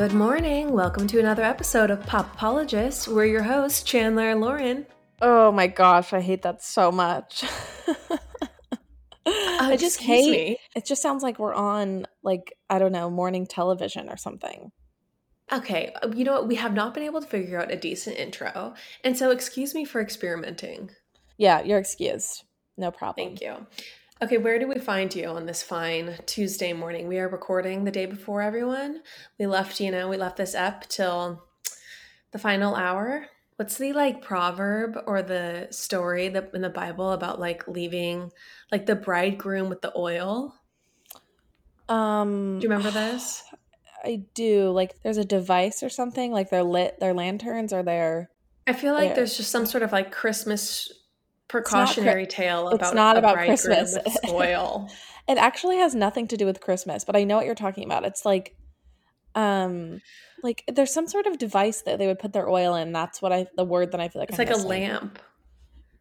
Good morning. Welcome to another episode of Pop Apologists. We're your hosts, Chanler and Lauren. Oh my gosh, I hate that so much. I just hate me. it just sounds like we're on like I don't know, morning television or something. Okay, uh, you know what? We have not been able to figure out a decent intro. And so, excuse me for experimenting. Yeah, you're excused. No problem. Thank you. Okay, where do we find you on this fine Tuesday morning? We are recording the day before everyone. We left, you know, we left this up till the final hour. What's the like proverb or the story that in the Bible about like leaving like the bridegroom with the oil? Um Do you remember this? I do. Like there's a device or something, like they're lit their lanterns or their I feel like Yeah. there's just some sort of like Christmas not precautionary tale it's about not a about bridegroom Christmas. with oil. It actually has nothing to do with Christmas, but I know what you're talking about. It's like um like there's some sort of device that they would put their oil in. That's what I the word that I feel like It's I'm like a lamp.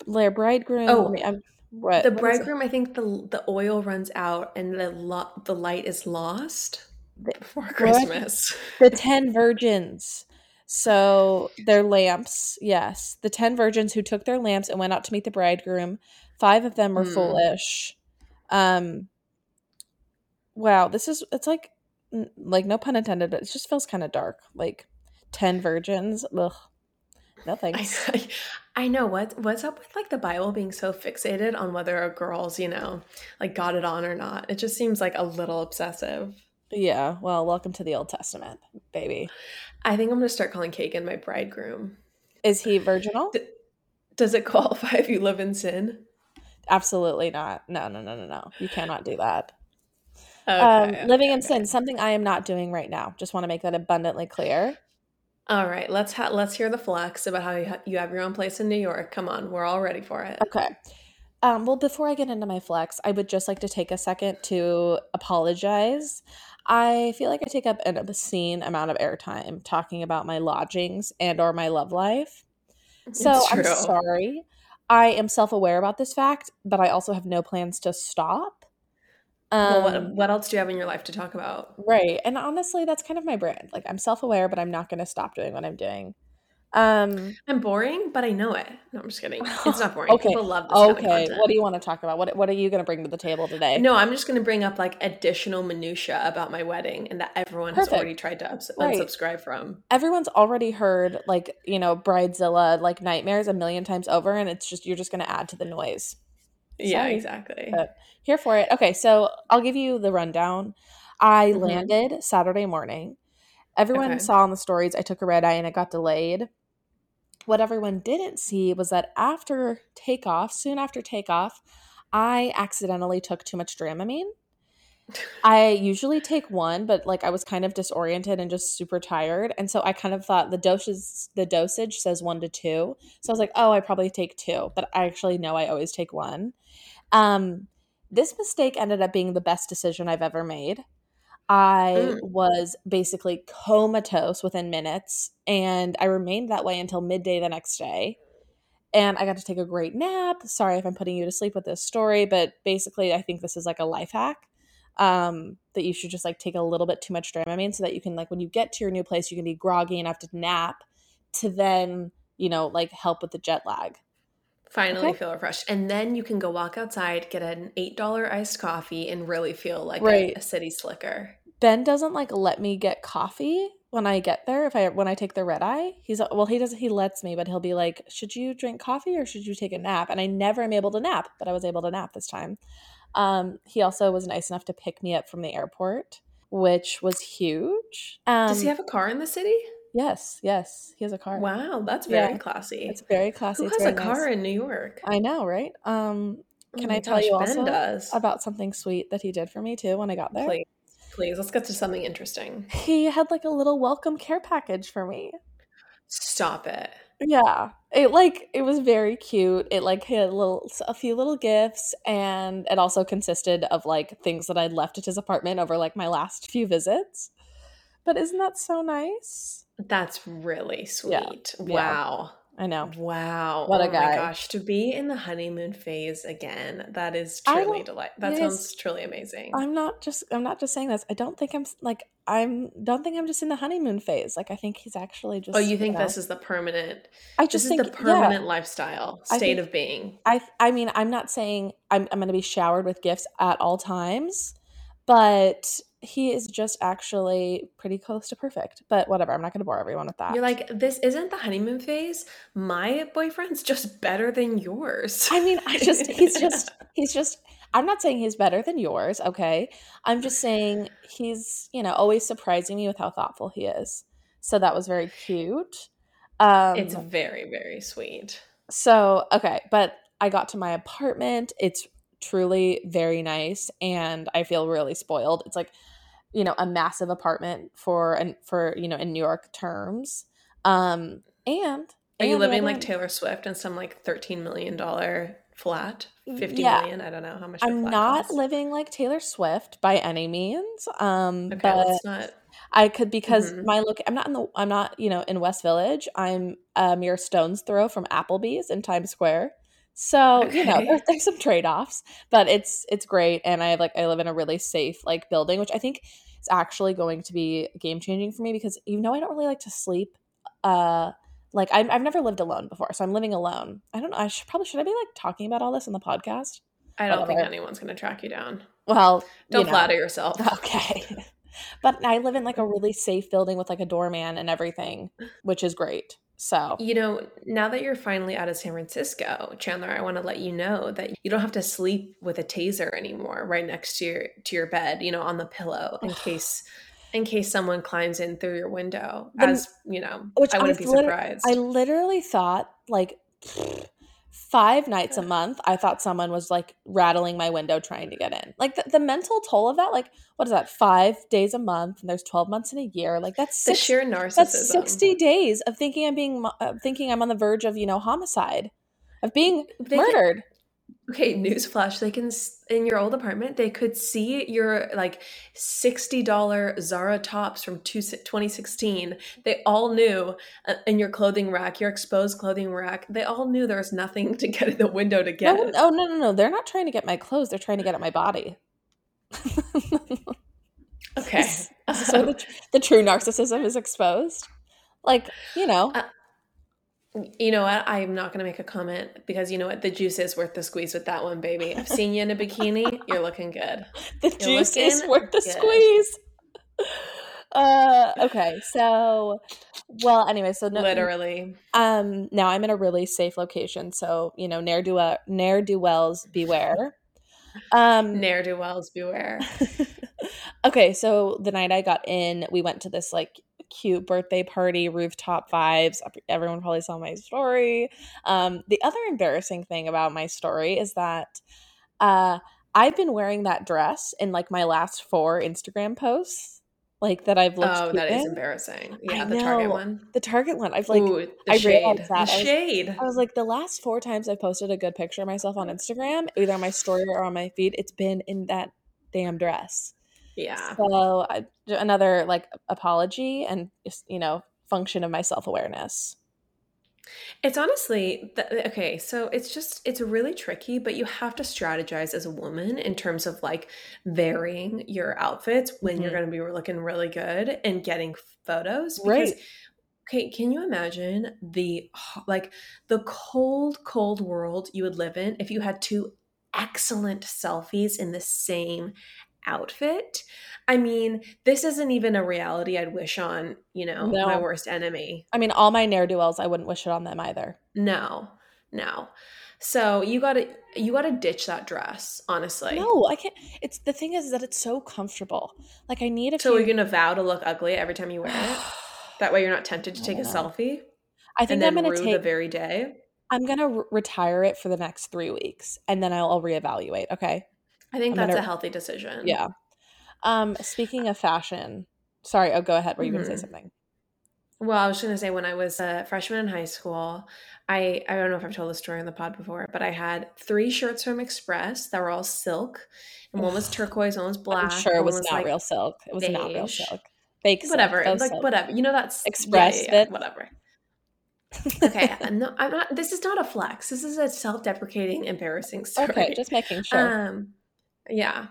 Their bridegroom. Oh, I'm- what, The what bridegroom, I think the the oil runs out and the lo- the light is lost The- before What? Christmas. The ten virgins. So their lamps, yes. The ten virgins who took their lamps and went out to meet the bridegroom. Five of them were Hmm. foolish. Um wow, this is it's like like no pun intended, but it just feels kind of dark. Like ten virgins. Ugh. No I. I know what what's up with like the Bible being so fixated on whether a girl's, you know, like got it on or not. It just seems like a little obsessive. Yeah, well, welcome to the Old Testament, baby. I think I'm gonna start calling Kagan my bridegroom. Is he virginal? D- Does it qualify if you live in sin? Absolutely not. No, no, no, no, no. You cannot do that. Okay, um, okay, living in okay. sin, something I am not doing right now. Just want to make that abundantly clear. All right, let's ha- let's hear the flex about how you, ha- you have your own place in New York. Come on, we're all ready for it. Okay. Um, well, before I get into my flex, I would just like to take a second to apologize. I feel like I take up an obscene amount of airtime talking about my lodgings and or my love life. So I'm sorry. I am self-aware about this fact, but I also have no plans to stop. Well, Um, what what else do you have in your life to talk about? Right. And honestly, that's kind of my brand. Like I'm self-aware, but I'm not going to stop doing what I'm doing. Um I'm boring, but I know it. No, I'm just kidding. It's not boring. okay. People love this kind of Okay. What do you want to talk about? What what are you going to bring to the table today? No, I'm just going to bring up like additional minutia about my wedding and that everyone has already tried to ups- Right. unsubscribe from. Everyone's already heard like, you know, bridezilla like nightmares a million times over and it's just you're just going to add to the noise. Yeah, exactly. But here for it. Okay, so I'll give you the rundown. I Mhm. landed Saturday morning. Everyone Okay. saw on the stories I took a red eye and it got delayed. What everyone didn't see was that after takeoff, soon after takeoff, I accidentally took too much Dramamine. I usually take one, but like I was kind of disoriented and just super tired, and so I kind of thought the doses the dosage says one to two, so I was like, oh, I probably take two, but I actually know I always take one. Um, this mistake ended up being the best decision I've ever made. I Mm. was basically comatose within minutes, and I remained that way until midday the next day. And I got to take a great nap. Sorry if I'm putting you to sleep with this story, but basically, I think this is like a life hack um, that you should just like take a little bit too much Dramamine so that you can like when you get to your new place, you can be groggy enough to nap to then you know like help with the jet lag. Finally Okay. feel refreshed. And then you can go walk outside, get an $8 iced coffee, and really feel like Right. a, a city slicker. Ben doesn't like let me get coffee when I get there. If I when I take the red eye, he's well, he doesn't. he lets me, but he'll be like, "Should you drink coffee or should you take a nap?" And I never am able to nap, but I was able to nap this time. Um, he also was nice enough to pick me up from the airport, which was huge. Um, Does he have a car in the city? yes, yes, he has a car. Wow, that's very Yeah. classy. It's very classy. Who has a car nice. in New York? I know, right? Um, Oh can my I tell gosh, you Ben also does. about something sweet that he did for me too when I got there? Please, please, let's get to something interesting. He had like a little welcome care package for me. Stop it. Yeah. It like it was very cute. It like had a little a few little gifts and it also consisted of like things that I'd left at his apartment over like my last few visits. But isn't that so nice? That's really sweet. yeah. Wow. I know. Wow. What a oh guy. my gosh. To be in the honeymoon phase again, that is truly delight. That yes. sounds truly amazing. I'm not just I'm not just saying this. I don't think I'm like I'm don't think I'm just in the honeymoon phase. Like I think he's actually oh, just oh, you think know, this is the permanent I this just is think the yeah. permanent lifestyle state think- of being. I I mean, I'm not saying I'm I'm going to be showered with gifts at all times, but he is just actually pretty close to perfect. But whatever, I'm not going to bore everyone with that. You're like, this isn't the honeymoon phase. My boyfriend's just better than yours. I mean, I just he's just he's just I'm not saying he's better than yours, okay? I'm just saying he's, you know, always surprising me with how thoughtful he is. So that was very cute. Um it's very, very sweet. So, okay, but I got to my apartment. It's truly very nice and I feel really spoiled. It's like, you know, a massive apartment for and for, you know, in New York terms. Um and Are you and living like Taylor Swift in some like thirteen million dollar flat? Fifty Yeah. million? I don't know how much. I'm not costs. living like Taylor Swift by any means. Um Okay, but let's not. I could because Mhm. my look I'm not in the I'm not, you know, in West Village. I'm a mere stone's throw from Applebee's in Times Square. So, you know, Okay. there, there's some trade-offs, but it's it's great and I like I live in a really safe like building, which I think is actually going to be game changing for me because you know I don't really like to sleep uh like I'm, I've never lived alone before, so I'm living alone. I don't know. I should probably should I be like talking about all this on the podcast? I don't think anyone's going to track you down. Well, Don't you know. flatter yourself. Okay. but I live in like a really safe building with like a doorman and everything, which is great. So, You know, now that you're finally out of San Francisco, Chanler, I want to let you know that you don't have to sleep with a taser anymore right next to your to your bed, you know, on the pillow in case in case someone climbs in through your window. The- As, you know, which I wouldn't I've be surprised. I literally thought like five nights a month, I thought someone was like rattling my window trying to get in. Like the, the mental toll of that, like, what is that? Five days a month, and there's 12 months in a year. Like, that's six, the sheer narcissism. that's 60 days of thinking I'm being, uh, thinking I'm on the verge of, you know, homicide, of being They murdered. Okay, newsflash. They can s- in your old apartment. They could see your like sixty dollar Zara tops from two, 2016. They all knew uh, in your clothing rack, your exposed clothing rack. They all knew there was nothing to get in the window to get. No, oh no, no, no! They're not trying to get my clothes. They're trying to get at my body. Okay, so the, the true narcissism is exposed. Like you know, Uh, you know what? I'm not going to make a comment because you know what? The juice is worth the squeeze with that one, baby. I've seen you in a bikini. You're looking good. the juice is worth the good. squeeze. Uh, okay, so well, anyway, so no, Literally. um, now I'm in a really safe location, so you know, ne'er do well, ne'er do wells beware. Um, Ne'er do wells beware. okay, so the night I got in, we went to this like cute birthday party, rooftop vibes. Everyone probably saw my story. Um, the other embarrassing thing about my story is that uh, I've been wearing that dress in like my last four Instagram posts, like that I've looked. Oh, that is in. embarrassing. I Yeah, the Target one. The Target one. I've like. Ooh, I shade. realized The that. I was- shade. I was like, the last four times I've posted a good picture of myself on Instagram, either on my story or on my feed, it's been in that damn dress. Yeah. So I, another like apology and just you know function of my self awareness. It's honestly th- okay. So it's just it's really tricky, but you have to strategize as a woman in terms of like varying your outfits when you're Mhm. going to be looking really good and getting photos. Right. Okay, can you imagine the like the cold, cold world you would live in if you had two excellent selfies in the same outfit? I mean, this isn't even a reality I'd wish on, you know, my worst enemy. I mean, all my ne'er do wells, I wouldn't wish it on them either. No, no. So you gotta you gotta ditch that dress, honestly. No, I can't. It's the thing is that it's so comfortable. Like I need a So few. you're gonna vow to look ugly every time you wear it. That way you're not tempted to take a selfie I think I'm gonna take. the very day. I'm gonna re- retire it for the next three weeks, and then I'll, I'll reevaluate. Okay. I think I'm that's gonna- a healthy decision. Yeah. Um. Speaking of fashion, sorry. Oh, go ahead. Were you gonna say Mhm. something? Well, I was going to say when I was a freshman in high school, I I don't know if I've told this story on the pod before, but I had three shirts from Express that were all silk, and one was turquoise, one was black. I'm sure it one was, not like, real silk. It was not real silk. Fake silk. Whatever, like silk. whatever. You know that's Express yeah, yeah, yeah, whatever. okay, no, I'm not. This is not a flex. This is a self-deprecating, embarrassing story. Okay, just making sure. Um, yeah.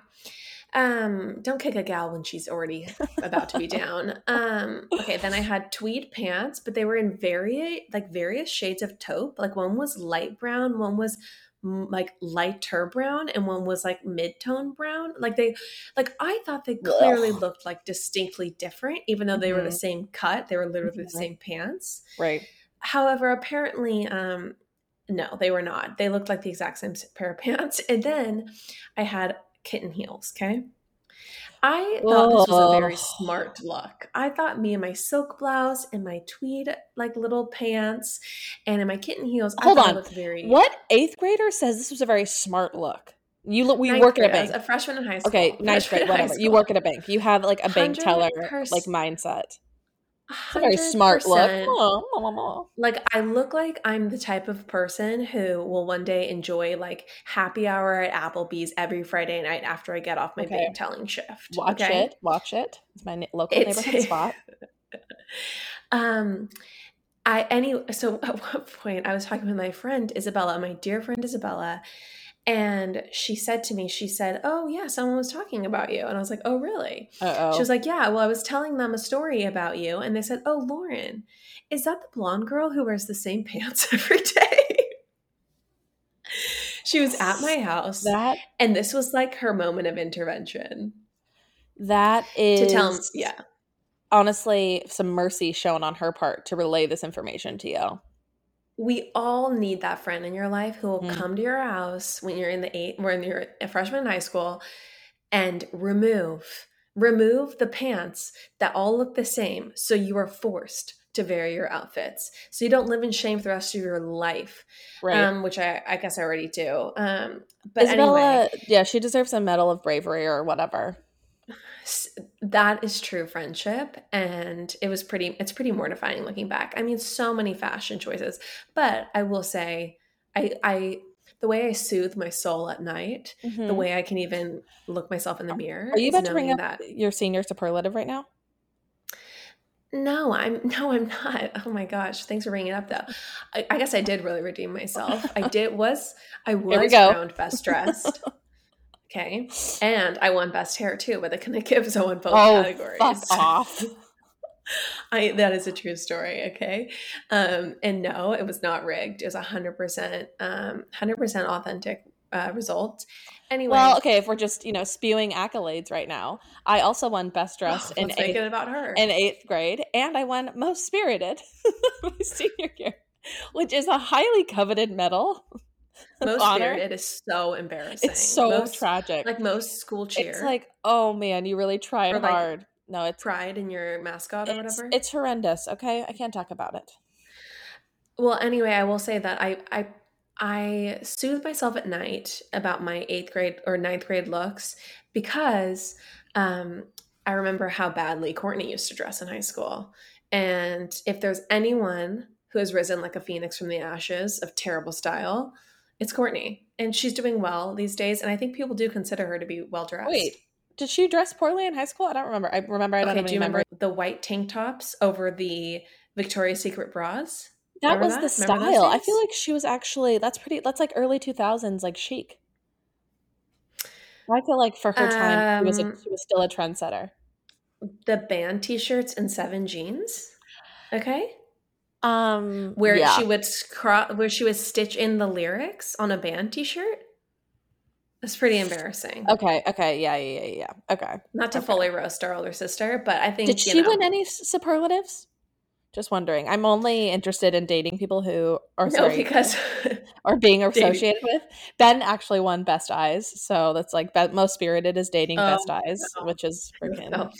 Um, don't kick a gal when she's already about to be down. Um, okay, then I had tweed pants, but they were in very like various shades of taupe. Like one was light brown, one was like lighter brown and one was like mid-tone brown like they like i thought they clearly Ugh. looked like distinctly different even though they mm-hmm. were the mm-hmm. same cut they were literally mm-hmm. the same pants right however apparently um no they were not they looked like the exact same pair of pants and then i had kitten heels okay I thought this was a very smart look. I thought me and my silk blouse and my tweed like little pants and in my kitten heels. Hold on. very what eighth grader says this was a very smart look? You look. We work grade, at a bank. a freshman in high school. Okay, ninth grade, whatever. You work at a bank. You have like a bank teller like mindset. It's a very smart look. Like I look like I'm the type of person who will one day enjoy like happy hour at Applebee's every Friday night after I get off my okay. telling shift. Watch okay? it. Watch it. It's my local it's, neighborhood spot. um I any so at one point I was talking with my friend Isabella, my dear friend Isabella, and she said to me, she said, Oh, yeah, someone was talking about you. And I was like, Oh, really? Uh-oh. She was like, Yeah, well, I was telling them a story about you. And they said, Oh, Lauren, is that the blonde girl who wears the same pants every day? she was at my house. That and this was like her moment of intervention. That is to tell yeah. Honestly, some mercy shown on her part to relay this information to you we all need that friend in your life who will mm. come to your house when you're in the eight when you're a freshman in high school and remove remove the pants that all look the same so you are forced to vary your outfits. So you don't live in shame for the rest of your life right. um, which I, I guess i already do. Um but Isabella, anyway. Yeah she deserves a medal of bravery or whatever that is true friendship and it was pretty it's pretty mortifying looking back i mean so many fashion choices but i will say i i the way i soothe my soul at night mm-hmm. the way i can even look myself in the mirror are you about to bring up that your senior superlative right now no, I'm no, I'm not. Oh my gosh, thanks for bringing it up though. I, I guess I did really redeem myself. I did was I was crowned best dressed. Okay. And I won best hair too, but I couldn't give so in both oh, categories. Fuck off. I that is a true story, okay? Um, and no, it was not rigged. It was a hundred percent, um, hundred percent authentic uh, result. Anyway, well, okay, if we're just you know spewing accolades right now, I also won best dress oh, in eighth, about her in eighth grade, and I won most spirited my senior year, which is a highly coveted medal. Most honor. It is so embarrassing. It's so most, tragic. Like most school cheer. It's like, oh man, you really tried like hard. No, it's pride in your mascot or whatever. It's horrendous. Okay, I can't talk about it. Well, anyway, I will say that I I I soothe myself at night about my eighth grade or ninth grade looks because um, I remember how badly Courtney used to dress in high school. And if there's anyone who has risen like a phoenix from the ashes of terrible style, it's Courtney, and she's doing well these days. And I think people do consider her to be well dressed. Wait, did she dress poorly in high school? I don't remember. I remember. I don't okay, do you remember the white tank tops over the Victoria's Secret bras? That remember was that? the style. I feel like she was actually that's pretty. That's like early two thousands, like chic. I feel like for her time, um, she was a, um, she was still a trendsetter. The band T-shirts and seven jeans. Okay. Um, where yeah. she would scro- where she would stitch in the lyrics on a band T-shirt. That's pretty embarrassing. Okay. Okay. Yeah. Yeah. Yeah. yeah. Okay. Not to okay. fully roast our older sister, but I think did she know, win any superlatives? Just wondering. I'm only interested in dating people who are no, sorry, because are being associated with. Ben actually won Best Eyes, so that's like be- most spirited is dating oh, Best Eyes, no. which is freaking no.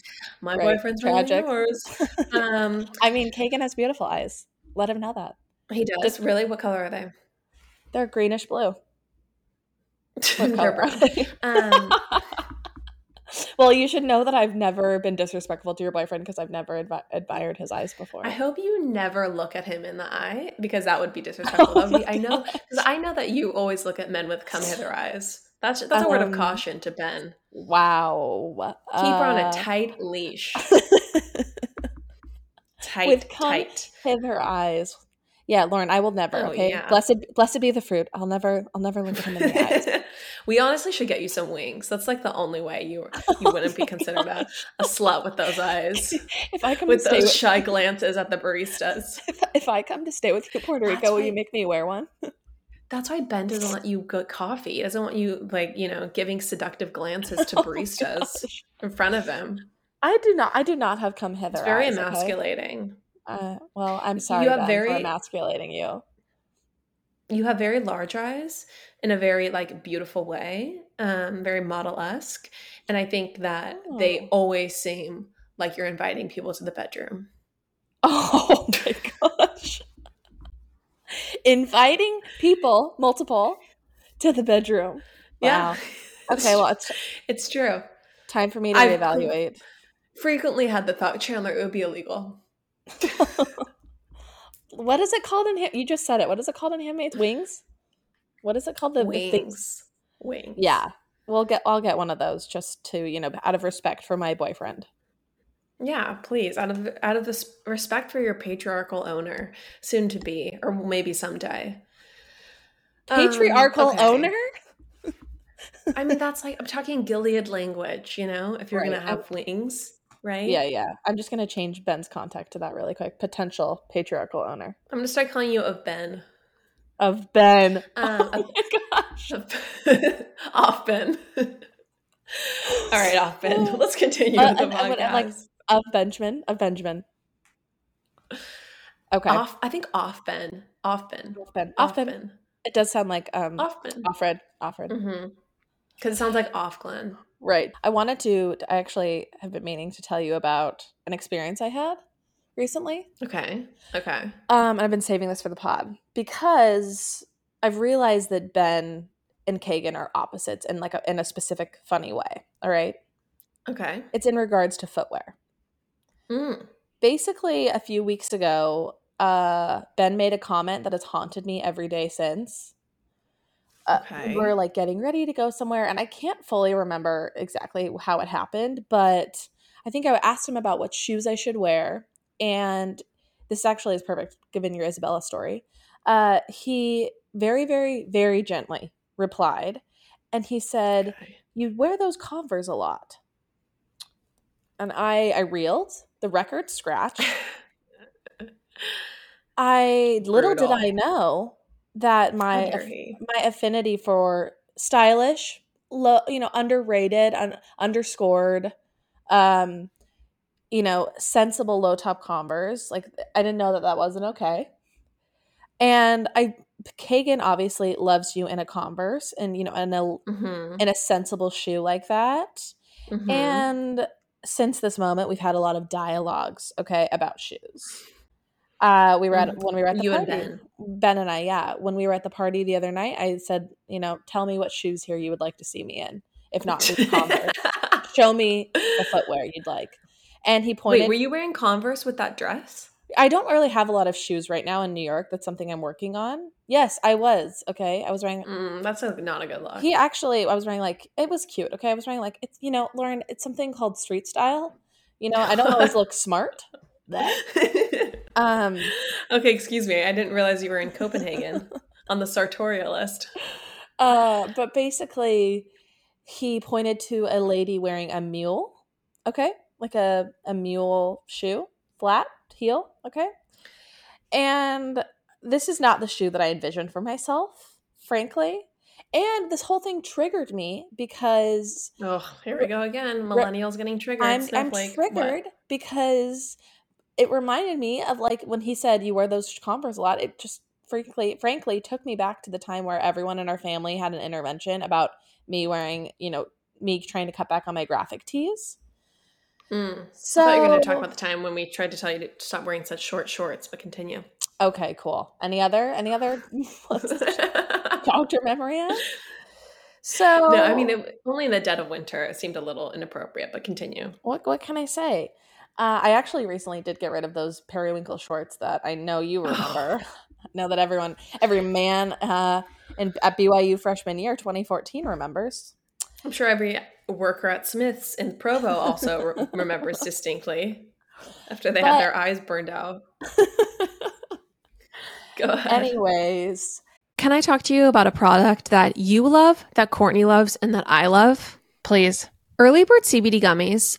my right, boyfriend's tragic. yours. um, I mean, Kagan has beautiful eyes. Let him know that he does. Just, really, what color are they? They're greenish blue. They're brown. um, well, you should know that I've never been disrespectful to your boyfriend because I've never admi- admired his eyes before. I hope you never look at him in the eye because that would be disrespectful. Oh be, I know because I know that you always look at men with come hither eyes. That's that's a um, word of um, caution to Ben. Wow. Keep her on a uh, tight leash. tight, with come tight. Hither eyes. Yeah, Lauren, I will never. Oh, okay, yeah. blessed, blessed be the fruit. I'll never, I'll never look at him in the eyes. We honestly should get you some wings. That's like the only way you you wouldn't be Oh my considered a, a slut with those eyes, If I come with to stay those with, shy glances at the baristas. if, if I come to stay with you in Puerto Rico, will you make me wear one? That's why Ben doesn't let you get coffee. He doesn't want you like you know giving seductive glances to Oh baristas gosh. in front of him. I do not. I do not have come hither. It's very eyes, okay? emasculating. Uh, well, I'm sorry. You have Ben, very- for emasculating you. You have very large eyes in a very like beautiful way, um, very model esque, and I think that they Oh. always seem like you're inviting people to the bedroom. Oh my gosh. Inviting people, multiple, to the bedroom. Wow. Okay, well, it's it's true. time for me to I've- reevaluate. Frequently had the thought, Chanler, it would be illegal. What is it called in Ham- you just said it. What is it called in Handmaid's Wings? What is it called? The, the things- Wings, wings. Yeah. We'll get I'll get one of those just to, you know, out of respect for my boyfriend. Yeah, please. Out of out of this respect for your patriarchal owner, soon to be, or maybe someday. Um, Patriarchal okay. owner? I mean, that's like I'm talking Gilead language. You know, if you're Right, gonna have wings, right? Yeah, yeah. I'm just gonna change Ben's contact to that really quick. Potential patriarchal owner. I'm gonna start calling you of Ben. Of Ben. Um, oh my gosh. of- off Ben. All right, off Ben. Let's continue Uh, with the and- what- and, like, podcast. Of Benjamin. Of Benjamin. Okay. Off. I think off Ben. Off Ben. Off Ben. Off Ben. It does sound like um Off Ben. Offred. Offred. Mm-hmm. Because it sounds like off Glen. Right. I wanted to I actually have been meaning to tell you about an experience I had recently. Okay. Okay. Um, and I've been saving this for the pod because I've realized that Ben and Kagan are opposites in like a, in a specific funny way. All right. Okay. It's in regards to footwear. Mm. Basically, a few weeks ago, uh, Ben made a comment that has haunted me every day since. Uh, Okay. We're like getting ready to go somewhere, and I can't fully remember exactly how it happened, but I think I asked him about what shoes I should wear, and this actually is perfect given your Isabella story. Uh, he very, very, very gently replied, and he said, Okay. you wear those Converse a lot. And I I reeled, the record scratch. I little did I know that my my affinity for stylish, low, you know, underrated, un- underscored, um, you know, sensible low top Converse. Like I didn't know that that wasn't okay. And I Kagan obviously loves you in a Converse and you know in a Mhm. in a sensible shoe like that. Mhm. And since this moment, we've had a lot of dialogues, okay, about shoes. Uh, we were at Mhm. when we were at the You and party. Ben. Ben and I, yeah, when we were at the party the other night, I said, you know, tell me what shoes here you would like to see me in. If not Converse, show me the footwear you'd like. And he pointed. Wait, were you wearing Converse with that dress? I don't really have a lot of shoes right now in New York. That's something I'm working on. Yes, I was. Okay, I was wearing Mm, that's a, not a good look. He actually, I was wearing like it was cute. Okay, I was wearing like it's you know, Lauren, it's something called street style. You know, I don't always look smart. Um, okay, excuse me. I didn't realize you were in Copenhagen on the Sartorialist. uh, but basically, he pointed to a lady wearing a mule. Okay, like a a mule shoe, flat heel. Okay, and this is not the shoe that I envisioned for myself, frankly. And this whole thing triggered me because Oh, here we go again. Millennials getting triggered. I'm I'm Snowflake. What? triggered because it reminded me of like when he said you wear those Converse a lot. It just frankly frankly took me back to the time where everyone in our family had an intervention about me wearing, you know, me trying to cut back on my graphic tees. Mm. So I thought you were going to talk about the time when we tried to tell you to stop wearing such short shorts, but continue. Okay, cool. Any other any other your memory? So No, I mean, it, only in the dead of winter it seemed a little inappropriate, but continue. what what can I say? Uh, I actually recently did get rid of those periwinkle shorts that I know you remember. know that everyone, every man uh, in at BYU freshman year 2014 remembers. I'm sure every worker at Smith's in Provo also re- remembers distinctly after they But- had their eyes burned out. Go ahead. Anyways, Can I talk to you about a product that you love, that Courtney loves, and that I love? please. Early Bird CBD gummies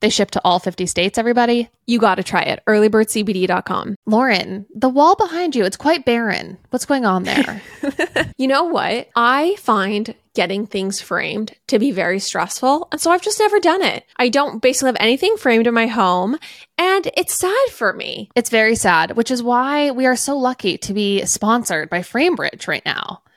They ship to all 50 states, everybody. You got to try it. earlybirdcbd.com. Lauren, the wall behind you, it's quite barren. What's going on there? You know what? I find getting things framed to be very stressful. And so I've just never done it. I don't basically have anything framed in my home. And it's sad for me. it's very sad, which is why we are so lucky to be sponsored by Framebridge right now.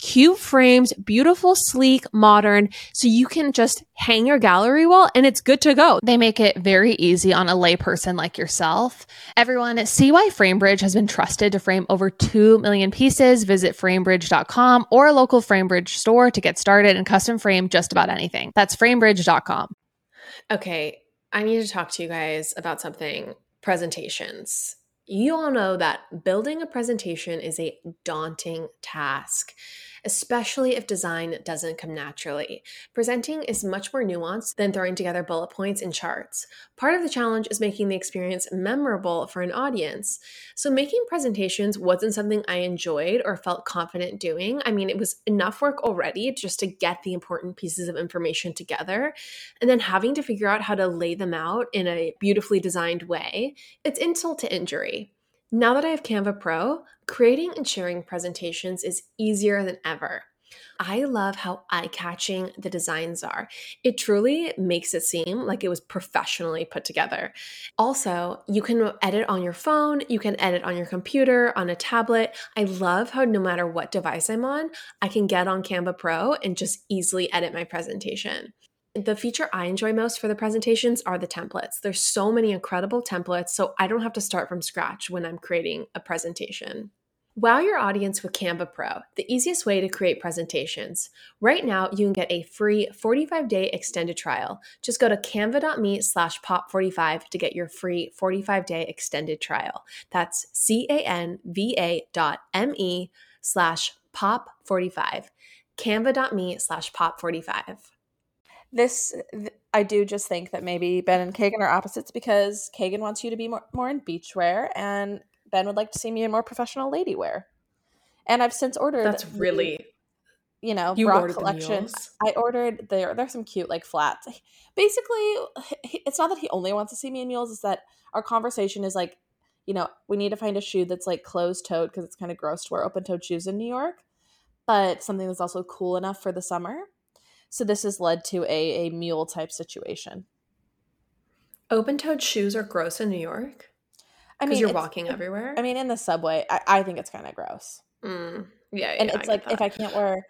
cute frames, beautiful, sleek, modern, so you can just hang your gallery wall and it's good to go. They make it very easy on a layperson like yourself. Everyone, see why Framebridge has been trusted to frame over 2 million pieces. Visit framebridge.com or a local Framebridge store to get started and custom frame just about anything. That's framebridge.com. Okay, I need to talk to you guys about something presentations. You all know that building a presentation is a daunting task, especially if design doesn't come naturally. Presenting is much more nuanced than throwing together bullet points and charts. Part of the challenge is making the experience memorable for an audience. So, making presentations wasn't something I enjoyed or felt confident doing. I mean, it was enough work already just to get the important pieces of information together and then having to figure out how to lay them out in a beautifully designed way, it's insult to injury. Now that I have Canva Pro, creating and sharing presentations is easier than ever. I love how eye catching the designs are. It truly makes it seem like it was professionally put together. Also, you can edit on your phone, you can edit on your computer, on a tablet. I love how no matter what device I'm on, I can get on Canva Pro and just easily edit my presentation. The feature I enjoy most for the presentations are the templates. There's so many incredible templates, so I don't have to start from scratch when I'm creating a presentation. Wow your audience with Canva Pro, the easiest way to create presentations. Right now, you can get a free 45-day extended trial. Just go to canva.me slash pop45 to get your free 45-day extended trial. That's C-A-N-V-A dot M-E slash pop45. Canva.me slash pop45. This, th- I do just think that maybe Ben and Kagan are opposites because Kagan wants you to be more, more in beachwear and Ben would like to see me in more professional lady wear. And I've since ordered. That's the, really you know, you ordered collection. I ordered there. There's some cute like flats. Basically, he- it's not that he only wants to see me in mules. It's that our conversation is like, you know, we need to find a shoe that's like closed toed because it's kind of gross to wear open toed shoes in New York, but something that's also cool enough for the summer. So this has led to a a mule type situation. Open-toed shoes are gross in New York I mean, you're walking everywhere. I mean, in the subway, I, I think it's kind of gross. Mm, yeah, and yeah, it's I like if. I can't wear,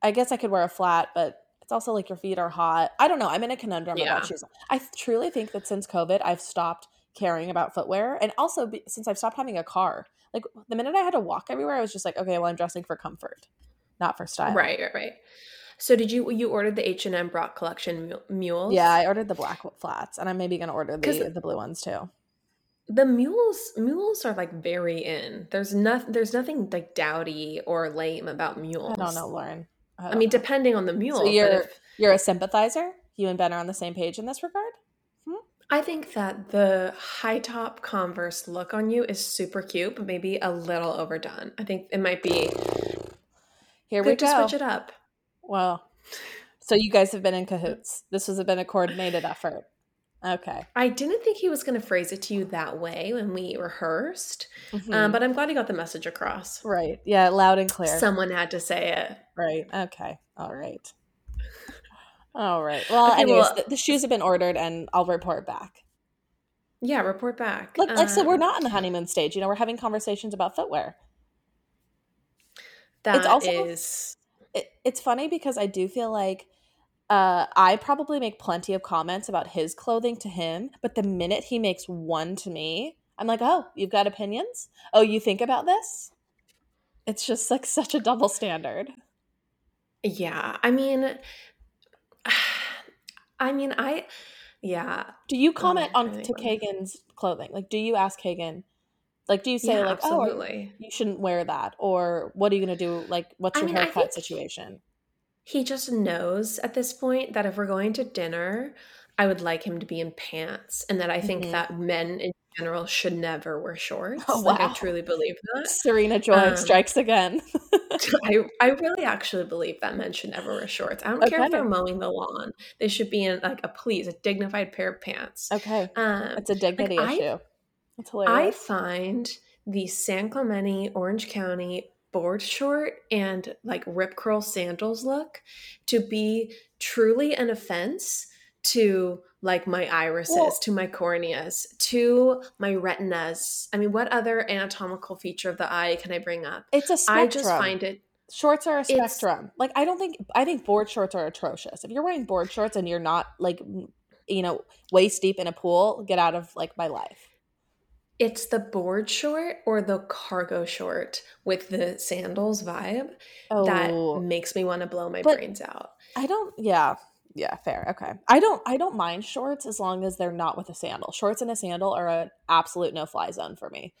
I guess I could wear a flat, but it's also like your feet are hot. I don't know. I'm in a conundrum Yeah. about shoes. I truly think that since COVID, I've stopped caring about footwear, and also be, since I've stopped having a car. Like the minute I had to walk everywhere, I was just like, okay, well, I'm dressing for comfort, not for style. Right, right, right. So did you you ordered the H and M Brock collection mules? Yeah, I ordered the black flats, and I'm maybe gonna order the the blue ones too. the mules mules are like very in. There's nothing there's nothing like dowdy or lame about mules. I don't know, Lauren. I don't mean, know. depending on the mule. but you're- if- you're a sympathizer. You and Ben are on the same page in this regard. Hmm? I think that the high top Converse look on you is super cute, but maybe a little overdone. I think it might be Here we go. switch it up. Well, So you guys have been in cahoots. This has been a coordinated effort. Okay. I didn't think he was going to phrase it to you that way when we rehearsed, Mhm. um, but I'm glad he got the message across. right. Yeah, loud and clear. Someone had to say it. Right. Okay. All right. All right. Well, Okay, anyways, well- the, the shoes have been ordered and I'll report back. Yeah, report back. Like, like so we're Um, not in the honeymoon stage. You know, we're having conversations about footwear. That also- is- It, it's funny because I do feel like uh, I probably make plenty of comments about his clothing to him, but the minute he makes one to me, I'm like, oh, you've got opinions? Oh, you think about this? It's just like such a double standard. yeah. I mean, I mean, I, yeah, Do you comment Oh, on to. Kagan's clothing? Like, do you ask Kagan? Like, do you say yeah, like, oh, absolutely. you shouldn't wear that, or what are you gonna do? Like, what's I your mean, haircut situation? He just knows at this point that if we're going to dinner, I would like him to be in pants, and that I think Mhm. that men in general should never wear shorts. Oh, Like, I truly believe that. Serena Joy Um, strikes again. I, I really actually believe that men should never wear shorts. I don't care if they're mowing the lawn. They should be in like a please, a dignified pair of pants. okay, Um, it's a dignity I- issue. It's I hilarious. find the San Clemente, Orange County board short and like rip curl sandals look to be truly an offense to like my irises, Well- to my corneas, to my retinas. I mean, what other anatomical feature of the eye can I bring up? it's a spectrum. I just find it shorts are a spectrum. Like I don't think I think board shorts are atrocious. If you're wearing board shorts and you're not like you know waist deep in a pool, get out of like my life. It's the board short or the cargo short with the sandals vibe Oh, that makes me want to blow my But- brains out. I don't. Yeah, yeah, fair. Okay, I don't. I don't mind shorts as long as they're not with a sandal. Shorts and a sandal are an absolute no fly zone for me.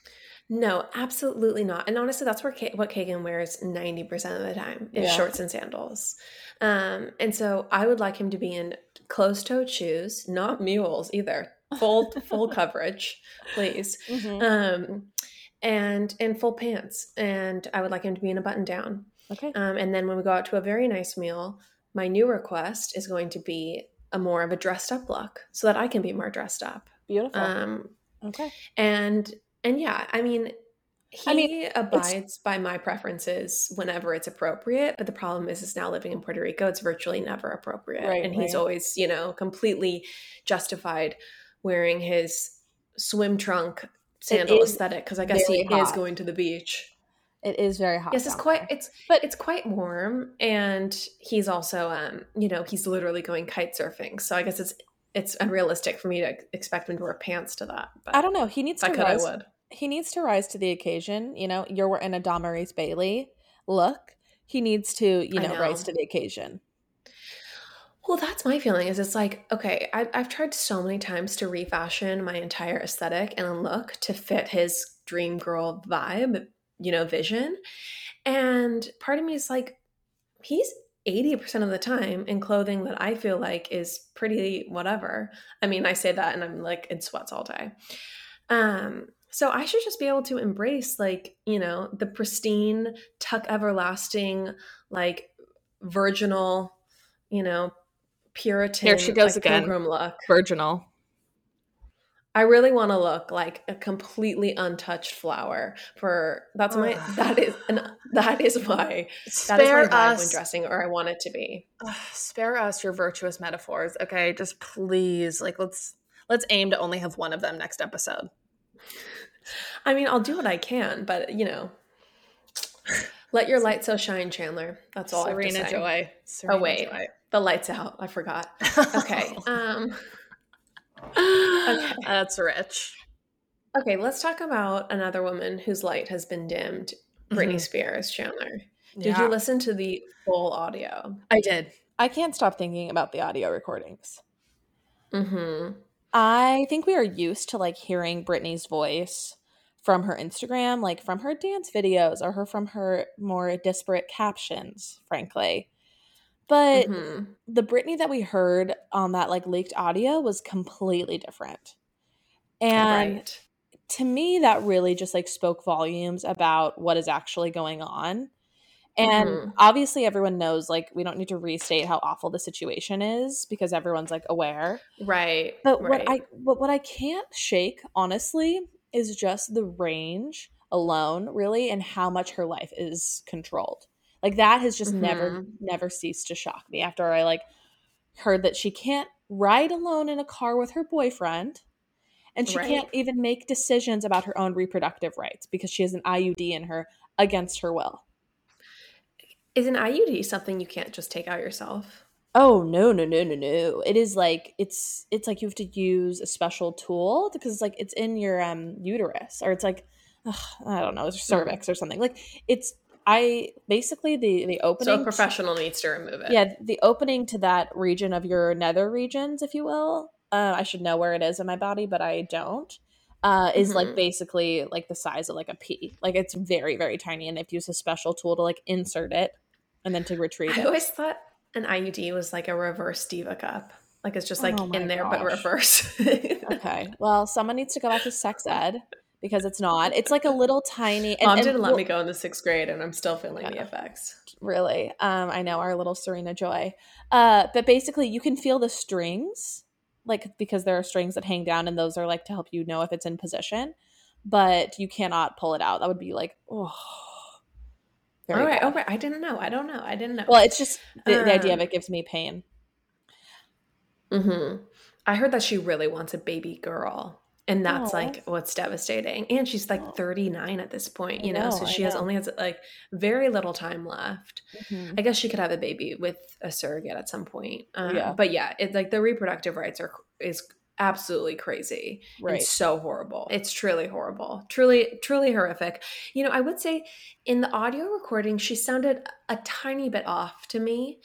No, absolutely not. And honestly, that's where Ka- what Kagan wears 90% of the time is Yeah. shorts and sandals. Um, and so I would like him to be in closed-toed shoes, not mules either. Full full coverage, please. Mhm. Um, and and full pants. And I would like him to be in a button down. Okay. Um, and then when we go out to a very nice meal, my new request is going to be a more of a dressed up look so that I can be more dressed up. Beautiful. Um, okay. and and yeah, I mean, he I mean, abides by my preferences whenever it's appropriate. But the problem is, is now living in Puerto Rico, it's virtually never appropriate, Right, and he's always, you know, completely justified wearing his swim trunk sandal aesthetic because I guess he very is going to the beach. It is very hot. Yes, it's quite there. it's But- it's quite warm, and he's also, um, you know, he's literally going kite surfing. So I guess it's it's unrealistic for me to expect him to wear pants to that. But I don't know. He needs if I to could, I rise. would. He needs to rise to the occasion. You know, you're in a Damaris Bailey look. He needs to, you I know, rise to the occasion. Well, that's my feeling. Is it's like okay, I, I've tried so many times to refashion my entire aesthetic and look to fit his dream girl vibe, you know, vision, and part of me is like, he's eighty percent of the time in clothing that I feel like is pretty whatever. I mean, I say that and I'm like in sweats all day. Um, so I should just be able to embrace like you know the pristine, tuck everlasting, like virginal, you know, Puritan. Here she goes like, again. Pilgrim look. Virginal. I really want to look like a completely untouched flower. For that's my that is and that is my that is my Spare vibe when us. dressing, or I want it to be. Spare us your virtuous metaphors, okay? Just please, like let's let's aim to only have one of them next episode. I mean, I'll do what I can, but you know, let your light so shine, Chanler. That's all I have to Serena say. Joy. Oh, Serena wait. Joy. The lights out. I forgot. Okay. um. That's rich. Okay. Let's talk about another woman whose light has been dimmed. Britney Mhm. Spears, Chanler. Did Yeah. you listen to the full audio? I did. I can't stop thinking about the audio recordings. Mm-hmm. I think we are used to like hearing Britney's voice from her Instagram, like from her dance videos or her from her more disparate captions, frankly. But Mhm. the Britney that we heard on that like leaked audio was completely different. And right. to me that really just like spoke volumes about what is actually going on And Mhm. obviously, everyone knows, like, we don't need to restate how awful the situation is because everyone's like aware. Right. But right. what I but what I can't shake, honestly, is just the range alone, really, and how much her life is controlled. Like that has just never Mhm. never ceased to shock me after I like heard that she can't ride alone in a car with her boyfriend and she Right. can't even make decisions about her own reproductive rights because she has an IUD in her against her will. Is an IUD something you can't just take out yourself? Oh no no no no no! It is like it's it's like you have to use a special tool because it's like it's in your um uterus or it's like ugh, I don't know it's your Mm. cervix or something. Like it's I basically the the opening So a to- professional needs to remove it. yeah the opening to that region of your nether regions, if you will. Uh, I should know where it is in my body, but I don't. Uh, is like Mhm. basically like the size of like a pea. Like it's very very tiny, and they have to use a special tool to like insert it and then to retrieve I it. I always thought an IUD was like a reverse diva cup. Like it's just like Oh in there but reverse. Okay. Well, someone needs to go back to sex ed because it's not. It's like a little tiny. And, Mom didn't let well, me go in the sixth grade, and I'm still feeling the effects. Really, um, I know our little Serena Joy. Uh, but basically, you can feel the strings, like because there are strings that hang down, and those are like to help you know if it's in position. But you cannot pull it out. That would be like, oh. very All right, bad. all right. I didn't know. I don't know. I didn't know. Well, it's just the, the idea of Um, it gives me pain. hmm I heard that she really wants a baby girl. And that's like what's devastating. And she's like 39 at this point, you know, know, so she has only has like very little time left. Mhm. I guess she could have a baby with a surrogate at some point. Um, Yeah. But yeah, it's like the reproductive rights are is absolutely crazy. Right. and so horrible. It's truly horrible. Truly, truly horrific. You know, I would say in the audio recording, she sounded a tiny bit off to me,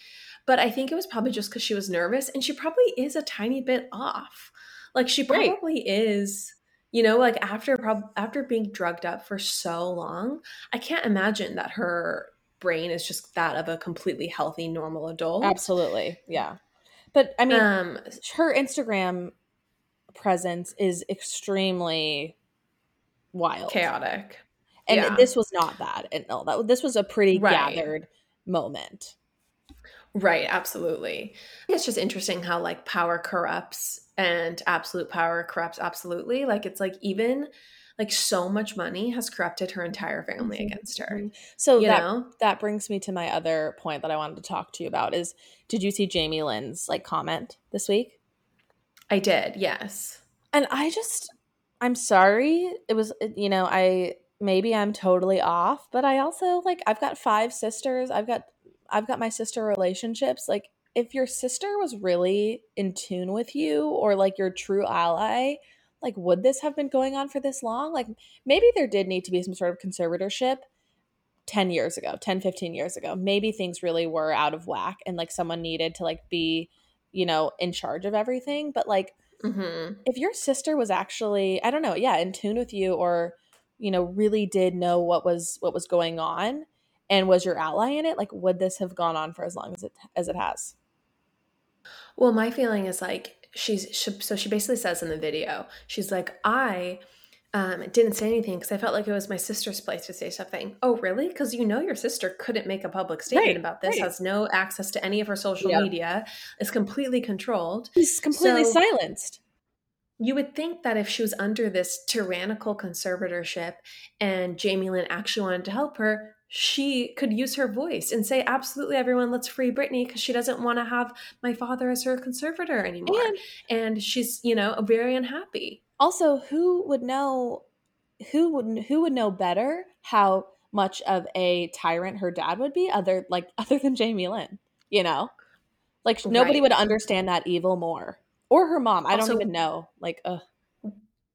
but I think it was probably just because she was nervous, and she probably is a tiny bit off. Like she Right. probably is. You know, like after prob- after being drugged up for so long, I can't imagine that her brain is just that of a completely healthy, normal adult. Absolutely. Yeah. But I mean, um, her Instagram presence is extremely wild. chaotic. And Yeah. this was not that. And no, that this was a pretty Right. gathered moment. Right, absolutely. It's just interesting how like power corrupts and absolute power corrupts absolutely. Like it's like even like so much money has corrupted her entire family Mhm, against her. mhm. So You that know? that brings me to my other point that I wanted to talk to you about is did you see Jamie Lynn's like comment this week? I did, yes. And I just I'm sorry. It was you know, I maybe I'm totally off, but I also like I've got five sisters. I've got I've got my sister relationships. Like if your sister was really in tune with you or like your true ally, like would this have been going on for this long? Like maybe there did need to be some sort of conservatorship 10 years ago, 10 15 years ago. Maybe things really were out of whack and like someone needed to like be, you know, in charge of everything, but like hmm if your sister was actually i don't know yeah in tune with you or you know really did know what was what was going on and was your ally in it like would this have gone on for as long as it as it has Well, my feeling is like she's she, so she basically says in the video, she's like, I um, didn't say anything because I felt like it was my sister's place to say something. Oh, really? Because you know your sister couldn't make a public statement Right, about this, right. has no access to any of her social Yep. media, is completely controlled. he's completely So- silenced You would think that if she was under this tyrannical conservatorship and Jamie Lynn actually wanted to help her, she could use her voice and say, Absolutely, everyone, let's free Britney because she doesn't want to have my father as her conservator anymore. and And she's, you know, very unhappy. also who would know who would who would know better how much of a tyrant her dad would be other like other than Jamie Lynn you know like nobody Right. would understand that evil more or her mom i Also- don't even know like ugh.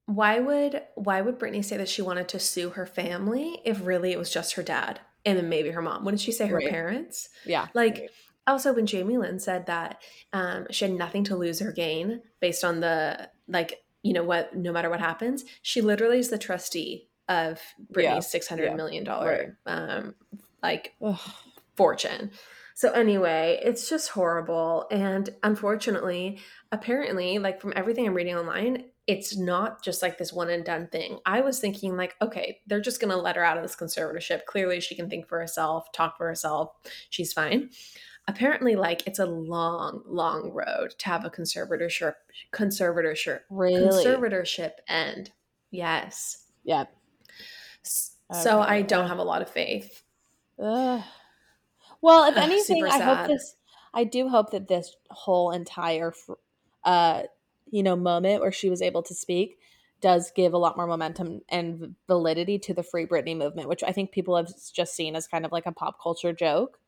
Why would why would Britney say that she wanted to sue her family if really it was just her dad and then maybe her mom? Wouldn't she say her Right. parents? yeah Like also when Jamie Lynn said that um, she had nothing to lose or gain based on the like you know what no matter what happens, she literally is the trustee of Britney's Yeah. six hundred Yeah. million dollar um, like Ugh. fortune. So anyway, it's just horrible and unfortunately, apparently like from everything I'm reading online, it's not just like this one and done thing. I was thinking like, okay, they're just going to let her out of this conservatorship. Clearly she can think for herself, talk for herself. She's fine. Apparently like it's a long, long road to have a conservatorship conservatorship Really? conservatorship end. Yes. Yeah. So I don't have a lot of faith. Ugh. Well, if anything, I hope this. I do hope that this whole entire, uh, you know, moment where she was able to speak does give a lot more momentum and validity to the Free Britney movement, which I think people have just seen as kind of like a pop culture joke.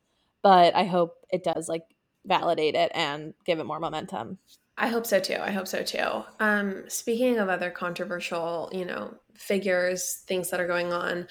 But I hope it does like validate it and give it more momentum. I hope so too. I hope so too. Um, speaking of other controversial, you know, figures, things that are going on,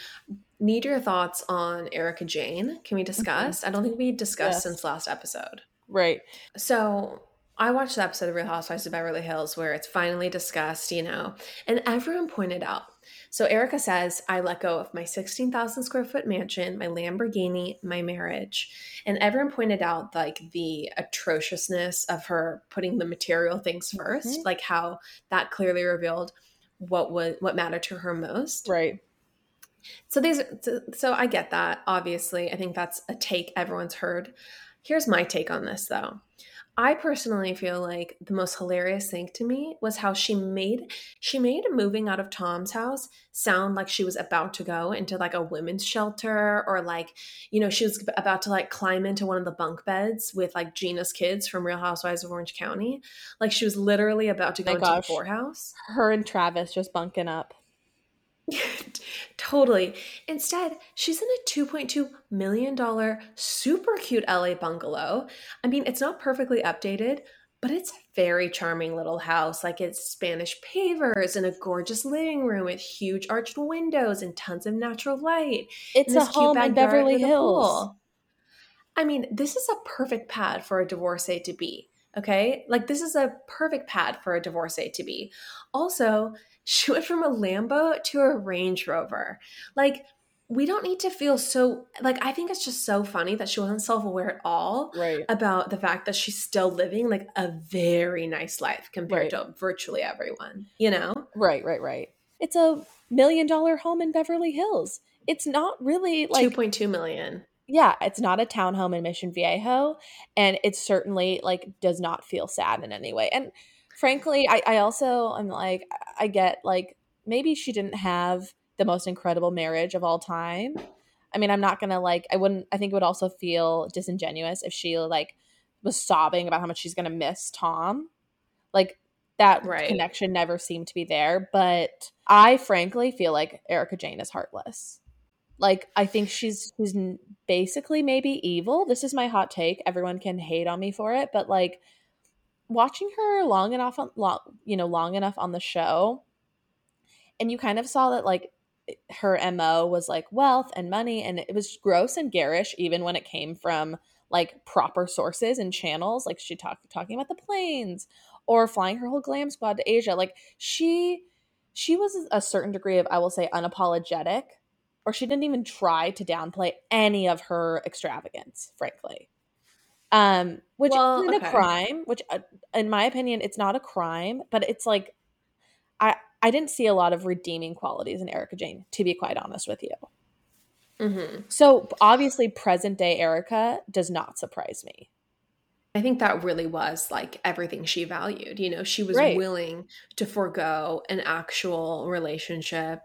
need your thoughts on Erika Jayne. Can we discuss? I don't think we discussed Yes. since last episode. Right. So I watched the episode of Real Housewives of Beverly Hills where it's finally discussed, you know, and everyone pointed out. So Erika says, I let go of my 16,000 square foot mansion, my Lamborghini, my marriage. And everyone pointed out like the atrociousness of her putting the material things 1st Mhm. like how that clearly revealed what was what mattered to her most. Right. So these so, so I get that. Obviously, I think that's a take everyone's heard. Here's my take on this though. I personally feel like the most hilarious thing to me was how she made she made moving out of Tom's house sound like she was about to go into like a women's shelter or like you know she was about to like climb into one of the bunk beds with like Gina's kids from Real Housewives of Orange County. Like she was literally about to go into gosh. the poorhouse. Her and Travis just bunking up. totally. Instead, she's in a $2.2 million super cute LA bungalow. I mean, it's not perfectly updated, but it's a very charming little house. Like it's Spanish pavers and a gorgeous living room with huge arched windows and tons of natural light. It's a home in Beverly Hills. I mean, this is a perfect pad for a divorcee to be. Okay. Like, this is a perfect pad for a divorcee to be. Also, she went from a Lambo to a Range Rover. Like, we don't need to feel so, like, I think it's just so funny that she wasn't self aware at all Right. about the fact that she's still living like a very nice life compared Right. to virtually everyone, you know? Right, right, right. It's a million dollar home in Beverly Hills. It's not really like 2.2 million. yeah, it's not a townhome in Mission Viejo, and it certainly like does not feel sad in any way. And frankly, I, I also am like I get like maybe she didn't have the most incredible marriage of all time. I mean, I'm not gonna like I wouldn't I think it would also feel disingenuous if she like was sobbing about how much she's gonna miss Tom. Like that Right. connection never seemed to be there. But I frankly feel like Erika Jayne is heartless. Like I think she's she's basically maybe evil. This is my hot take. Everyone can hate on me for it, but like watching her long enough on long, you know, long enough on the show, and you kind of saw that like her mo was like wealth and money, and it was gross and garish even when it came from like proper sources and channels. Like she talked talking about the planes or flying her whole glam squad to Asia. Like she she was a certain degree of I will say unapologetic or she didn't even try to downplay any of her extravagance, frankly. Um, which Well, isn't okay. a crime. Which, uh, in my opinion, it's not a crime, but it's like I I didn't see a lot of redeeming qualities in Erika Jayne, to be quite honest with you. hmm So obviously, present day Erika does not surprise me. I think that really was like everything she valued. You know, she was Right. willing to forego an actual relationship.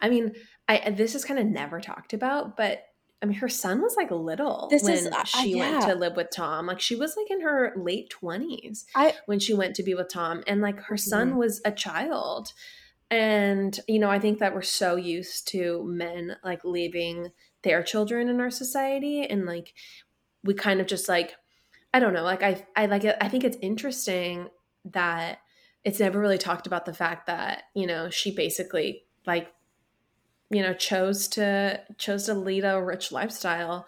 I mean, I this is kind of never talked about, but I mean, her son was like little This when is- I- I- she went yeah. to live with Tom. Like she was like in her late twenties when she went to be with Tom, and like her son Mhm. was a child. And you know, I think that we're so used to men like leaving their children in our society, and like we kind of just like I don't know, like I I like it. I think it's interesting that it's never really talked about the fact that you know she basically like you know chose to chose to lead a rich lifestyle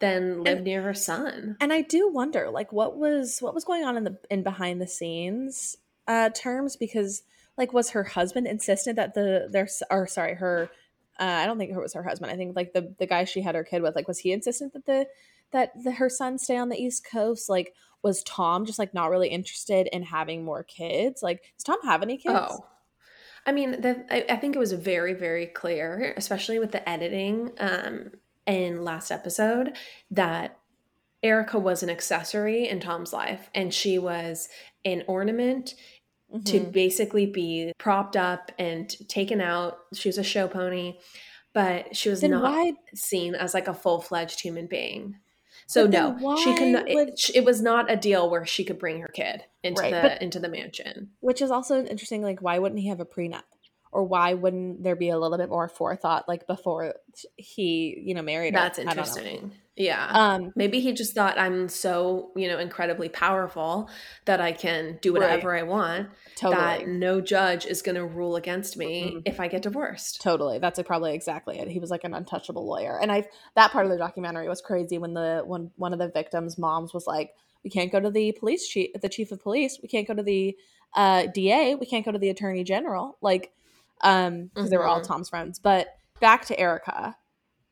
than live And- near her son. and I do wonder, like, what was what was going on in the in behind the scenes uh, terms because, like, was her husband insistent that the their or sorry her, uh, I don't think it was her husband. I think like the the guy she had her kid with, like, was he insistent that the that the, her son stay on the East Coast? Like, was Tom just like not really interested in having more kids? Like, does Tom have any kids? Oh. I mean, the, I, I think it was very, very clear, especially with the editing um, in last episode, that Erika was an accessory in Tom's life and she was an ornament mm-hmm. to basically be propped up and taken out. She was a show pony, but she was then not why... seen as like a full fledged human being. So no, she could not. Would... It, it, was not a deal where she could bring her kid into right, the into the mansion. Which is also interesting. Like, why wouldn't he have a prenup? Or why wouldn't there be a little bit more forethought like before he you know married her? that's interesting. Yeah. Um maybe he just thought i'm so you know incredibly powerful that i can do whatever right. i want totally. that no judge is going to rule against me mm-hmm. if i get divorced. Totally. That's like probably exactly it. He was like an untouchable lawyer. And i that part of the documentary was crazy when the when one of the victims moms was like we can't go to the police chief the chief of police. We can't go to the uh, da we can't go to the attorney general. Like um because mm-hmm. they were all mm-hmm. Tom's friends. But back to Erika.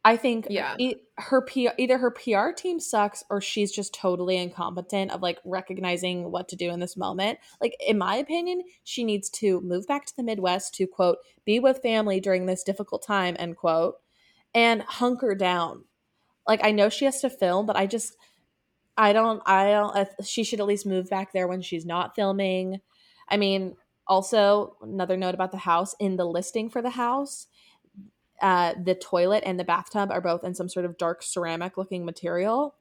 I think yeah. E- her P- either her PR team sucks or she's just totally incompetent of like recognizing what to do in this moment. Like in my opinion, she needs to move back to the Midwest to quote be with family during this difficult time end quote and hunker down. Like I know she has to film, but I just I don't I don't she should at least move back there when she's not filming. I mean, also, another note about the house in the listing for the house, uh, the toilet and the bathtub are both in some sort of dark ceramic looking material.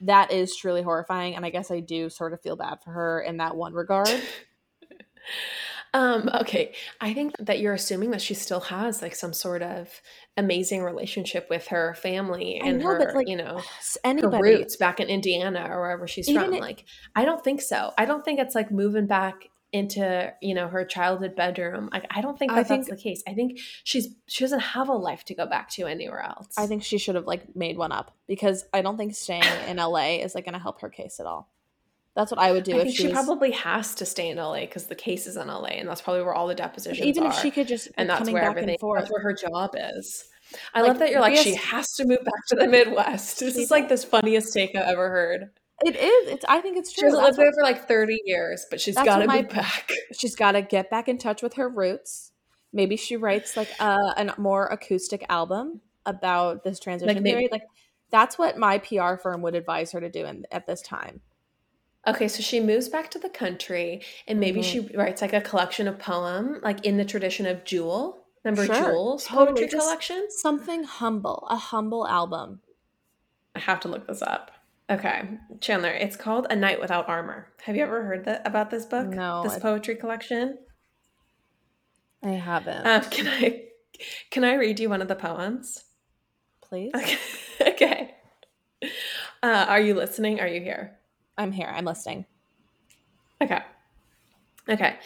That is truly horrifying. And I guess I do sort of feel bad for her in that one regard. um, okay. I think that you're assuming that she still has like some sort of amazing relationship with her family and know, her, like, you know, anybody. her roots back in Indiana or wherever she's Even from. It, like, I don't think so. I don't think it's like moving back into you know her childhood bedroom like i don't think that I think, that's the case i think she's she doesn't have a life to go back to anywhere else i think she should have like made one up because i don't think staying in la is like going to help her case at all that's what i would do i think she, she was... probably has to stay in la because the case is in la and that's probably where all the depositions even are. if she could just and that's where everything that's where her job is I like, love that you're like, she has to move back to the Midwest. This is like this funniest take I've ever heard. It is. It's. I think it's true. She's lived there for like thirty years, but she's got to move back. She's got to get back in touch with her roots. Maybe she writes like a, a more acoustic album about this transition like maybe, period. Like that's what my PR firm would advise her to do in, at this time. Okay, so she moves back to the country, and maybe mm-hmm. she writes like a collection of poem, like in the tradition of Jewel. Remember sure, Jewel's totally. poetry Just collection? Something humble, a humble album. I have to look this up. Okay, Chanler. It's called A Night Without Armor. Have you ever heard that about this book? No. This poetry collection. I haven't. Um, can I can I read you one of the poems? Please. Okay. okay. Uh, are you listening? Are you here? I'm here. I'm listening. Okay. Okay.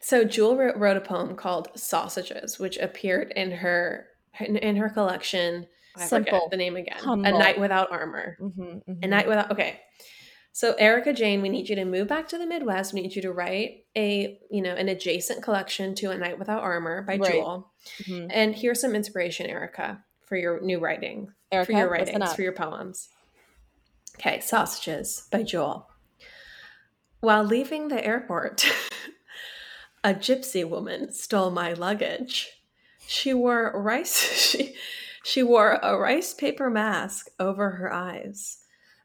So Jewel wrote, a poem called "Sausages," which appeared in her in her collection I Simple. the name again. Humble. A Night Without Armor. Mm-hmm, mm-hmm. A Night Without. Okay. So Erika Jayne, we need you to move back to the Midwest. We need you to write a, you know, an adjacent collection to A Night Without Armor by right. Jewel. Mm-hmm. And here's some inspiration, Erika, for your new writing. Erika, for your writings, for your poems. Okay, Sausages by Jewel. While leaving the airport, a gypsy woman stole my luggage. She wore rice. She she wore a rice paper mask over her eyes.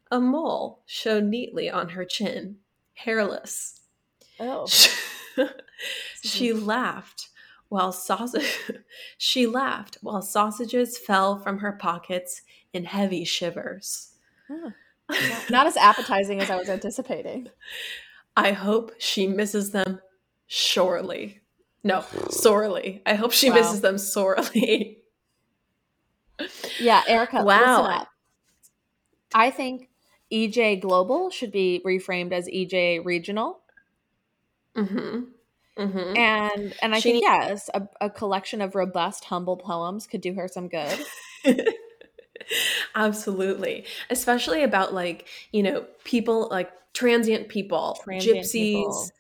A mole showed neatly on her chin, hairless. Oh. she hmm. laughed while sausage she laughed while sausages fell from her pockets in heavy shivers. Oh. Not as appetizing as I was anticipating. I hope she misses them surely. No, sorely. I hope she wow. misses them sorely. Yeah, Erika. Wow. I think EJ Global should be reframed as EJ Regional. Mm-hmm. Mm-hmm. And and I she think yes, a, a collection of robust, humble poems could do her some good. Absolutely. Especially about like, you know, people like transient people, transient gypsies,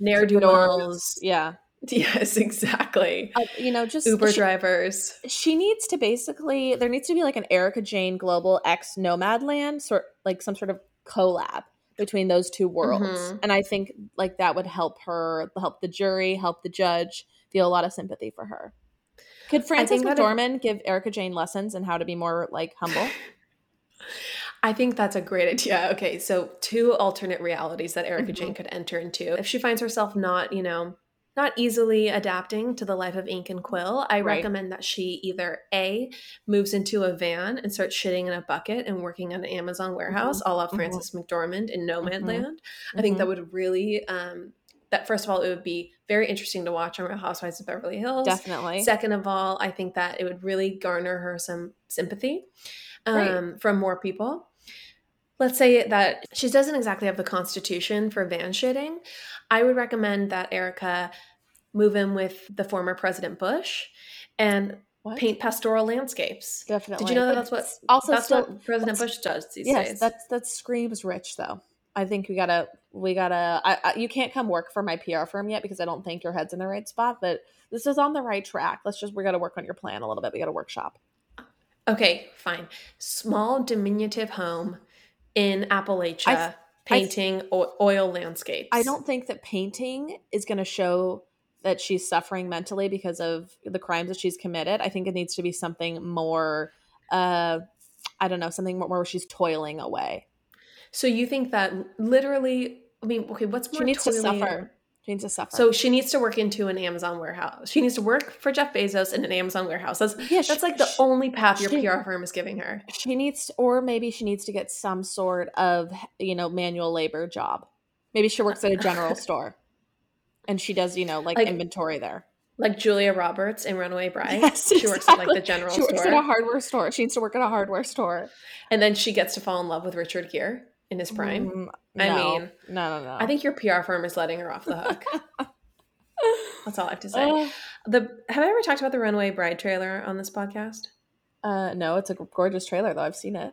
ne'er do wells. Yeah. Yes, exactly. Uh, you know, just Uber she, drivers. she needs to basically there needs to be like an Erika Jayne Global X Nomadland sort like some sort of collab between those two worlds. Mhm. And I think like that would help her help the jury, help the judge feel a lot of sympathy for her. Could Frances McDormand give Erika Jayne lessons in how to be more like humble? I think that's a great idea. Okay, so two alternate realities that Erika Jayne could enter into. If she finds herself not, you know, not easily adapting to the life of ink and quill, I Right. recommend that she either A, moves into a van and starts shitting in a bucket and working at an Amazon warehouse, a la mhm. Frances McDormand in Nomadland. Mhm. I think that would really, um, that first of all, it would be very interesting to watch on Real Housewives of Beverly Hills. Definitely. Second of all, I think that it would really garner her some sympathy Right. um, from more people. Let's say that she doesn't exactly have the constitution for van shitting. I would recommend that Erika move in with the former President Bush and What? paint pastoral landscapes. Definitely. Did you know that that's what also that's still what President Bush does these yes, days? that's that screams rich though. I think we gotta we gotta. I, I, you can't come work for my PR firm yet because I don't think your head's in the right spot. But this is on the right track. Let's just we gotta work on your plan a little bit. We gotta workshop. okay, fine. Small diminutive home in Appalachia, I've- painting o- oil landscapes. I don't think that painting is gonna show that she's suffering mentally because of the crimes that she's committed. I think it needs to be something more. uh I don't know, something more where she's toiling away. So you think that literally? I mean, okay, what's more? She needs to suffer. She needs to suffer. So she needs to work into an Amazon warehouse. She needs to work for Jeff Bezos in an Amazon warehouse. That's yeah, that's like the she- only path your she- PR firm is giving her. she needs or maybe she needs to get some sort of you know manual labor job maybe she works at a general store and she does you know like, Like- inventory there Like Julia Roberts in Runaway Bride. Yes, she works at like the general she works store. at a hardware store she needs to work at a hardware store and then she gets to fall in love with Richard Gere in his prime. Mm, I no. mean, no no no I think your PR firm is letting her off the hook. That's all I have to say. uh, the have I ever talked about the Runaway Bride trailer on this podcast? uh, no it's a gorgeous trailer though i've seen it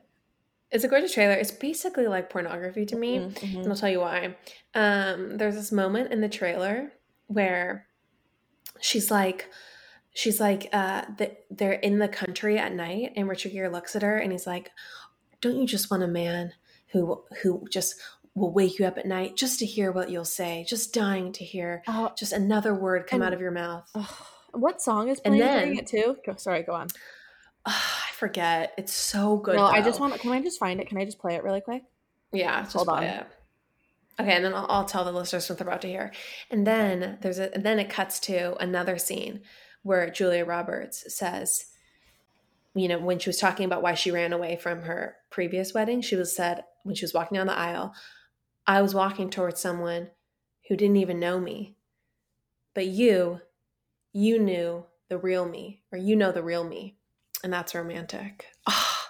It's a gorgeous trailer. It's basically like pornography to me. Mhm, mhm. and I'll tell you why. Um, there's this moment in the trailer where she's like, she's like, uh, the, they're in the country at night, and Richard Gere looks at her and he's like, "Don't you just want a man who who just will wake you up at night just to hear what you'll say, just dying to hear Oh, just another word come And- out of your mouth?" what song is And playing then- it too sorry go on I forget. It's so good. no i just want can i just find it can i just play it really quick Yeah, just Hold play on. it. Okay, and then I'll, I'll tell the listeners what they're about to hear. And then there's a and then it cuts to another scene where Julia Roberts says, you know, when she was talking about why she ran away from her previous wedding, she was said when she was walking down the aisle, I was walking towards someone who didn't even know me. But you, you knew the real me, or you know the real me. And that's romantic. Ah,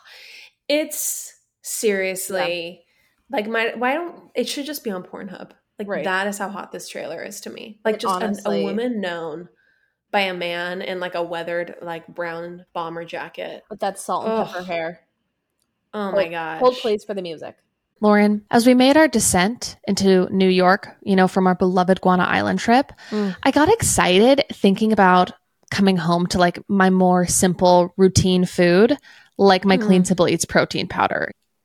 it's seriously like my why don't it should just be on Pornhub. Like Right. that is how hot this trailer is to me. Like just a- a woman known by a man in like a weathered like brown bomber jacket. with that salt and Ugh. pepper hair Oh my Hold- gosh. hold please for the music Lauren, as we made our descent into New York, you know, from our beloved Guana Island trip, Mm. I got excited thinking about coming home to like my more simple routine food, like my Mm. Clean Simple Eats protein powder.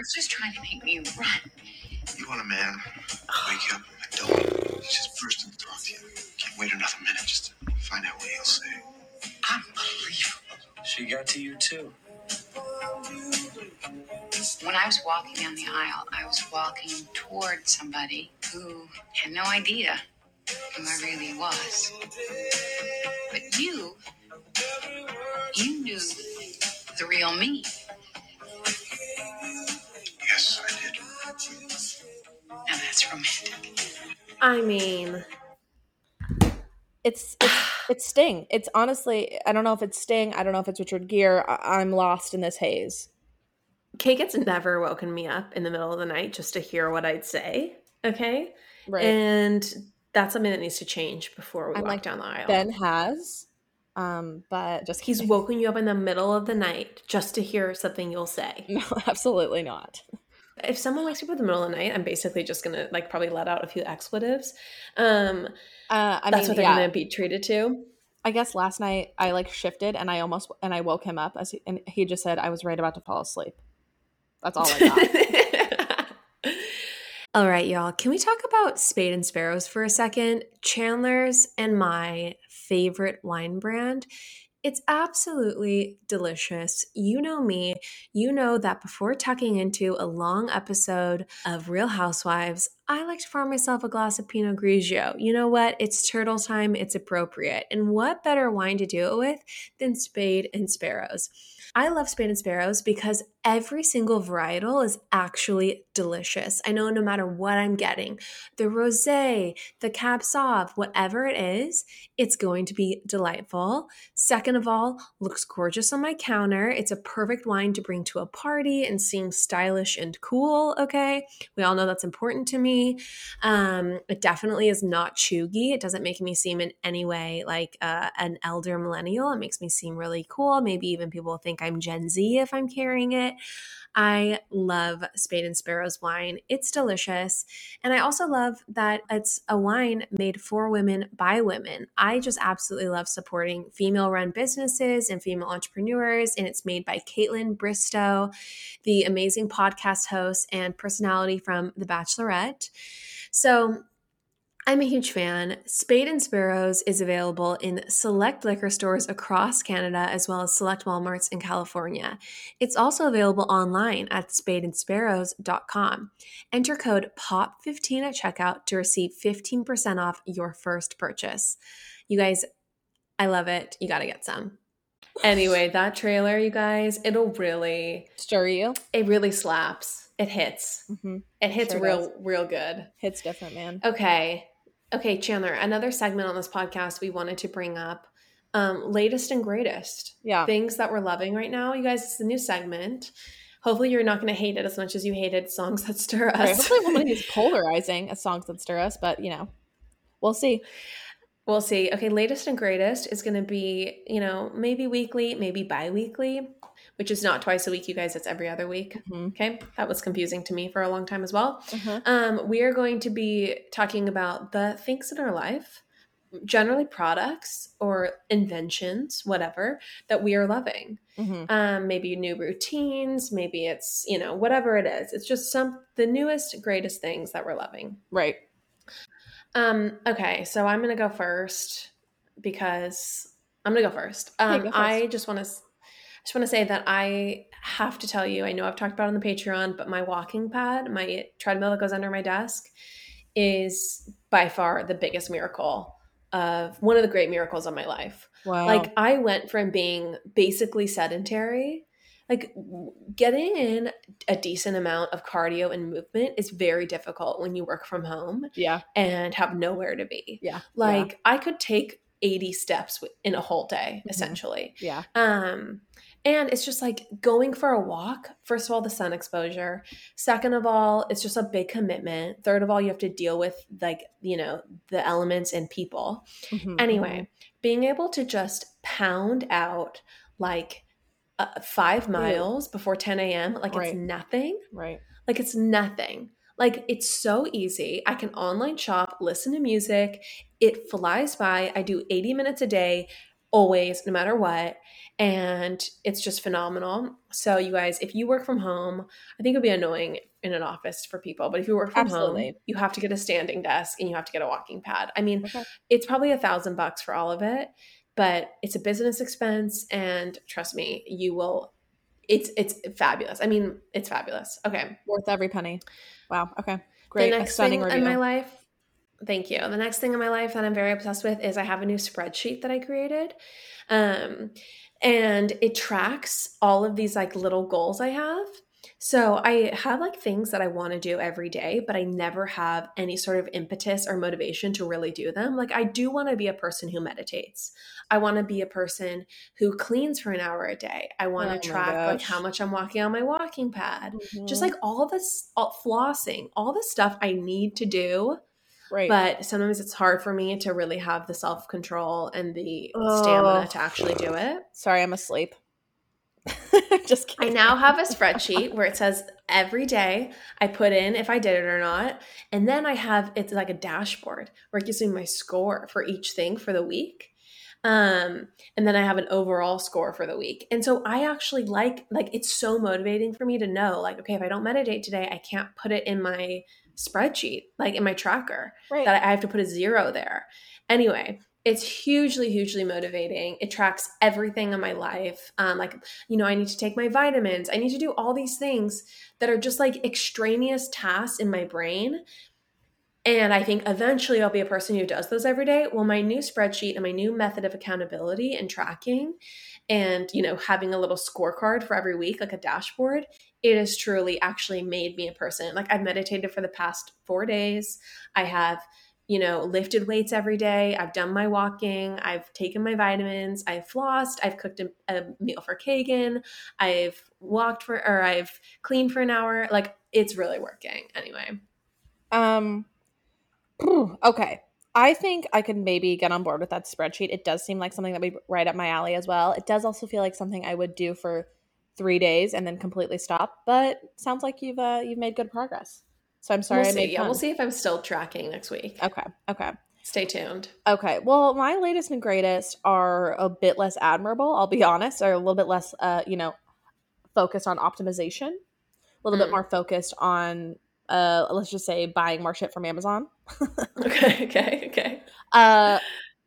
Art's just trying to make me run. You want a man? Wake you up. I don't. He's just bursting to talk to you. Can't wait another minute just to find out what he'll say. Unbelievable. She got to you too. When I was walking down the aisle, I was walking toward somebody who had no idea who I really was. But you, you knew the real me. Yes, I did. Now that's romantic. I mean, It's it's it's Sting. It's honestly, I don't know if it's Sting. I don't know if it's Richard Gere. I- I'm lost in this haze. Kate gets never woken me up in the middle of the night just to hear what I'd say. Okay. Right. And that's something that needs to change before we I'm walk like, down the aisle. ben has, um, but just He's woken you up in the middle of the night just to hear something you'll say. no, absolutely not. If someone wakes you up in the middle of the night, I'm basically just gonna like probably let out a few expletives. Um, Uh, I that's mean, what they're yeah. gonna be treated to. I guess last night I like shifted and I almost and I woke him up as he, and he just said I was right about to fall asleep. That's all I got. All right, y'all. Can we talk about Spade and Sparrows for a second? Chanler's and my favorite wine brand. It's absolutely delicious. You know me. You know that before tucking into a long episode of Real Housewives, I like to pour myself a glass of Pinot Grigio. You know what? It's turtle time. It's appropriate. And what better wine to do it with than Spade and Sparrows? I love Spade and Sparrows because every single varietal is actually delicious. I know no matter what I'm getting, the rosé, the cab sauv, whatever it is, it's going to be delightful. Second of all, looks gorgeous on my counter. It's a perfect wine to bring to a party and seem stylish and cool, okay? We all know that's important to me. Um, it definitely is not chuggy. It doesn't make me seem in any way like uh, an elder millennial. It makes me seem really cool. Maybe even people think I'm Gen Z if I'm carrying it. I love Spade and Sparrow's wine. It's delicious. And I also love that it's a wine made for women by women. I just absolutely love supporting female run businesses and female entrepreneurs. And it's made by Kaitlyn Bristowe, the amazing podcast host and personality from The Bachelorette. So I'm a huge fan. Spade and Sparrows is available in select liquor stores across Canada as well as select Walmarts in California. It's also available online at spadeandsparrows.com. Enter code POP15 at checkout to receive 15% off your first purchase. You guys, I love it. You got to get some. Anyway, that trailer, you guys, it'll really, Stir you. it really slaps. It hits. Mm-hmm. It hits Sure real, does. real good. Hits different, man. Okay. Okay, Chanler, another segment on this podcast we wanted to bring up. Um, latest and greatest. Yeah. Things that we're loving right now. You guys, it's a new segment. Hopefully you're not gonna hate it as much as you hated songs that stir us. Right, hopefully one of these polarizing as songs that stir us, but you know, we'll see. We'll see. Okay, latest and greatest is going to be, you know, maybe weekly, maybe bi weekly, which is not twice a week, you guys. It's every other week. Mhm. Okay, that was confusing to me for a long time as well. Mhm. Um, we are going to be talking about the things in our life, generally products or inventions, whatever, that we are loving. Mhm. Um, maybe new routines, maybe it's, you know, whatever it is. It's just some the newest, greatest things that we're loving. Right. Um, okay, so I'm gonna go first because I'm gonna go first. Um, go I just want to, just want to say that I have to tell you. I know I've talked about it on the Patreon, but my walking pad, my treadmill that goes under my desk, is by far the biggest miracle of one of the great miracles of my life. Wow. Like I went from being basically sedentary, like getting in a decent amount of cardio and movement is very difficult when you work from home yeah. and have nowhere to be. Yeah. Like I could take 80 steps in a whole day Mhm. essentially. Yeah. Um And it's just like going for a walk. First of all, the sun exposure. Second of all, it's just a big commitment. Third of all, you have to deal with like, you know, the elements and people. Mhm, Anyway, being able to just pound out like uh, five miles before 10 a.m., like Right. it's nothing. right. Like it's nothing. Like it's so easy. I can online shop, listen to music. It flies by. I do 80 minutes a day, always, no matter what. And it's just phenomenal. So, you guys, if you work from home, I think it'd be annoying in an office for people, but if you work from home, you have to get a standing desk and you have to get a walking pad. I mean, Okay. it's probably a thousand bucks for all of it, but it's a business expense. And trust me, you will. It's it's fabulous. I mean, it's fabulous. Okay, Worth every penny. Wow. Okay. Great. the next thing review. in my life thank you. The next thing in my life that i'm very obsessed with is i have a new spreadsheet that i created um, and it tracks all of these like little goals i have. So i have like things that i want to do every day but i never have any sort of impetus or motivation to really do them. Like i do want to be a person who meditates. I want to be a person who cleans for an hour a day. I want Oh to track like how much i'm walking on my walking pad. Just Mhm. like all this all, flossing all the stuff i need to do right. but sometimes it's hard for me to really have the self-control and the stamina to actually do it Sorry, I'm asleep. Just kidding. i now have a spreadsheet where it says every day i put in if i did it or not and then i have it's like a dashboard where it gives me my score for each thing for the week um and then i have an overall score for the week and so i actually like like it's so motivating for me to know like okay if i don't meditate today i can't put it in my spreadsheet like in my tracker right. that I have to put a zero there. Anyway, it's hugely, hugely motivating. It tracks everything in my life. Um, like, you know, I need to take my vitamins. I need to do all these things that are just like extraneous tasks in my brain. And I think eventually I'll be a person who does those every day. Well, my new spreadsheet and my new method of accountability and tracking and, you know, having a little scorecard for every week, like a dashboard, it has truly actually made me a person. Like I've meditated for the past four days. I have, you know, lifted weights every day. I've done my walking. I've taken my vitamins. I've flossed. I've cooked a, a meal for Kagan. I've walked for, or I've cleaned for an hour. Like it's really working. Anyway. Um. Okay. I think I could maybe get on board with that spreadsheet. It does seem like something that would be right up my alley as well. It does also feel like something I would do for three days and then completely stop. But sounds like you've uh, you've made good progress. So I'm sorry we'll see. Yeah, fun. we'll see if I'm still tracking next week. Okay. Okay. Stay tuned. Okay. Well, my latest and greatest are a bit less admirable. I'll be honest, are a little bit less, uh, you know, focused on optimization, a little bit Mm. more focused on, uh, let's just say buying more shit from Amazon. Okay. Okay. Okay. Uh,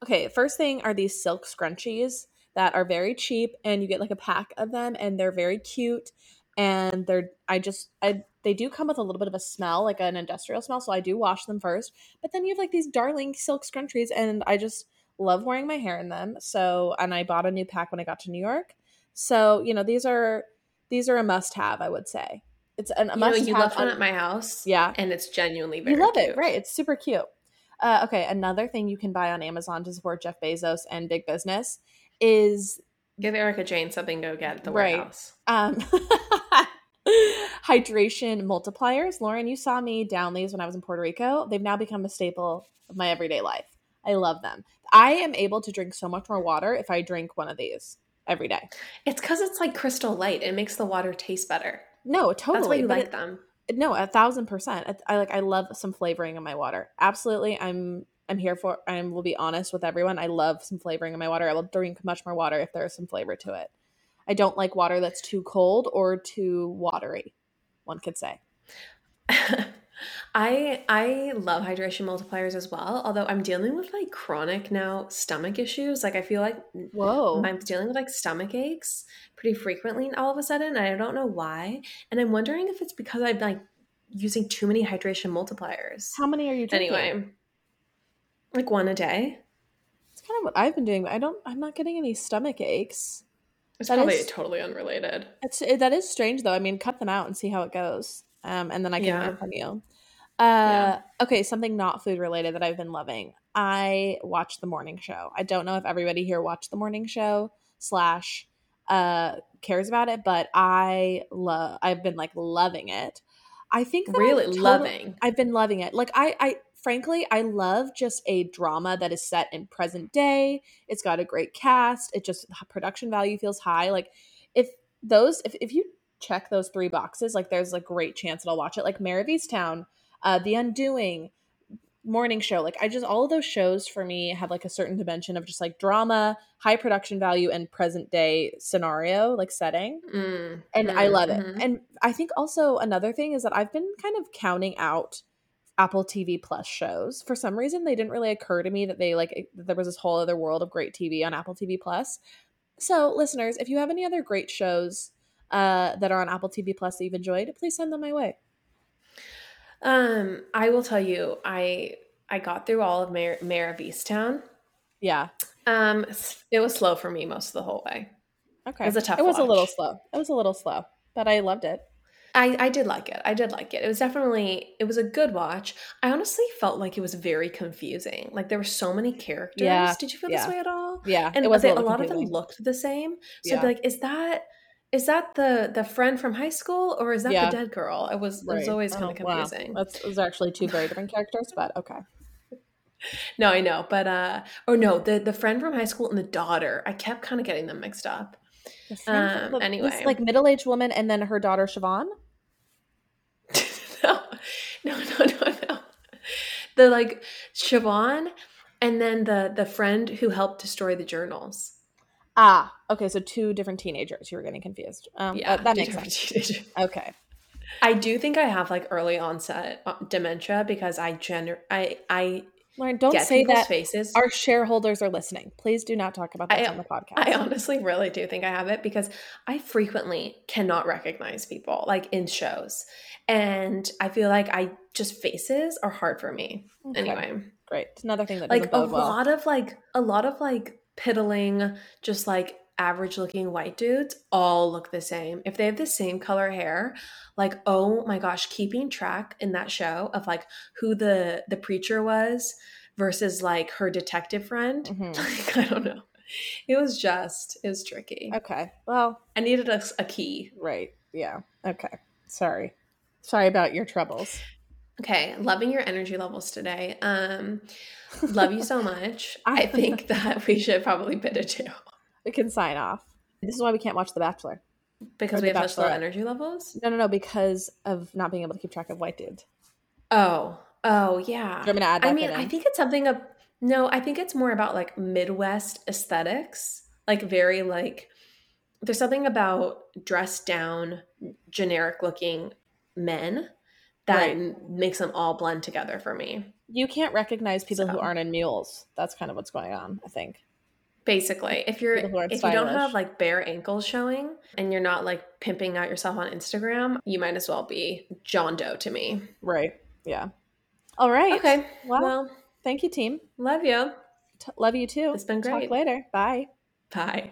okay, first thing are these silk scrunchies that are very cheap, and you get like a pack of them, and they're very cute. And they're, I just, I, they do come with a little bit of a smell, like an industrial smell. So I do wash them first. But then you have like these darling silk scrunchies, and I just love wearing my hair in them. So, and I bought a new pack when I got to New York. So, you know, these are, these are a must have, I would say. It's an, a You know, must you have. left one at my house. Yeah. And it's genuinely very You love cute. it, right? It's super cute. Uh, okay, another thing you can buy on Amazon to support Jeff Bezos and big business is Give Erika Jayne something to go get at the Right. warehouse. um, hydration multipliers. Lauren, you saw me down these when I was in Puerto Rico. They've now become a staple of my everyday life. I love them. I am able to drink so much more water if I drink one of these every day. It's because it's like crystal light. It makes the water taste better. No, totally. That's why you but like it- them. no a thousand percent. I, I like i love some flavoring in my water. Absolutely i'm i'm here for i will be honest with everyone. I love some flavoring in my water. I will drink much more water if there's some flavor to it. I don't like water that's too cold or too watery one could say I I love hydration multipliers as well. Although I'm dealing with like chronic now stomach issues. Like I feel like whoa I'm dealing with like stomach aches pretty frequently all of a sudden, and I don't know why. And I'm wondering if it's because I'm like using too many hydration multipliers. how many are you drinking Anyway, like one a day. it's kind of what i've been doing but i don't i'm not getting any stomach aches It's That probably is- totally unrelated. it's it, that is strange though i mean cut them out and see how it goes um and then i can Yeah. hear uh okay something not food related that i've been loving i watched the morning show i don't know if everybody here watched the morning show slash uh cares about it, but I love. I've been like loving it. I think Really I've loving. I've been loving it. Like I, I frankly, I love just a drama that is set in present day. It's got a great cast. It just production value feels high. Like if those, if if you check those three boxes, like there's a great chance that I'll watch it. Like Mare of Easttown, uh, The Undoing, Morning Show. Like I just all of those shows for me have like a certain dimension of just like drama, high production value, and present day scenario like setting Mm, and I love it. mhm. And I think also another thing is that I've been kind of counting out Apple TV Plus shows. For some reason, they didn't really occur to me that they like that there was this whole other world of great TV on Apple TV Plus. So, listeners, if you have any other great shows uh, that are on Apple TV Plus that you've enjoyed, please send them my way. Um, I will tell you, I I got through all of Mare, Mare of Easttown. Yeah. Um, it was slow for me most of the whole way. Okay. It was a tough It was a little slow. It was a little slow, but I loved it. I, I did like it. I did like it. It was definitely it was a good watch. I honestly felt like it was very confusing. Like there were so many characters. Yeah, Did you feel yeah. this way at all? Yeah. And it was they- a, a, lot of them looked the same. So I'd Yeah. be like, is that is that the the friend from high school or is that Yeah. the dead girl? It was it was Right. always kind Oh, of wow. confusing. That's those are actually two very different characters, but okay. No, I know, but uh or no, the the friend from high school and the daughter. I kept kind of getting them mixed up. Um, the- anyway. this, like middle-aged woman and then her daughter Siobhan. no, no, no, no, no. The like Siobhan and then the the friend who helped destroy the journals. Ah, okay, so two different teenagers. You were getting confused. Um, Yeah, uh, that makes sense. teenagers. Okay, I do think I have like early onset uh, dementia because I gener I I Lauren, don't say that. faces. Our shareholders are listening. Please do not talk about that I- on the podcast. I honestly really do think I have it because I frequently cannot recognize people like in shows. And I feel like I just faces are hard for me. Okay, Anyway, great. Another thing that like a well. lot of like a lot of like piddling just like average looking white dudes all look the same. If they have the same color hair, like oh my gosh, keeping track in that show of like who the the preacher was versus like her detective friend. Mhm. Like I don't know. It was just it was tricky. Okay, well, I needed a, a key. right, yeah. Okay, sorry, sorry about your troubles. Okay, loving your energy levels today. Um love you so much. I think that we should probably bid adieu We can sign off. This is why we can't watch The Bachelor. because we have such low energy levels. No, no, no, because of not being able to keep track of white dudes. Oh, oh yeah. Do you want me to add I mean, I think it's something of no, I think it's more about like Midwest aesthetics, like very like there's something about dressed down, generic looking men that Right. makes them all blend together for me. You can't recognize people who aren't in mules. That's kind of what's going on, I think. Basically, if you're People who aren't if you don't have like bare ankles showing and you're not like pimping out yourself on Instagram, you might as well be John Doe to me. Right. Yeah. All right. Okay. Well, well thank you, team. love you. T- love you too. It's been Talk great. later. Bye. Bye.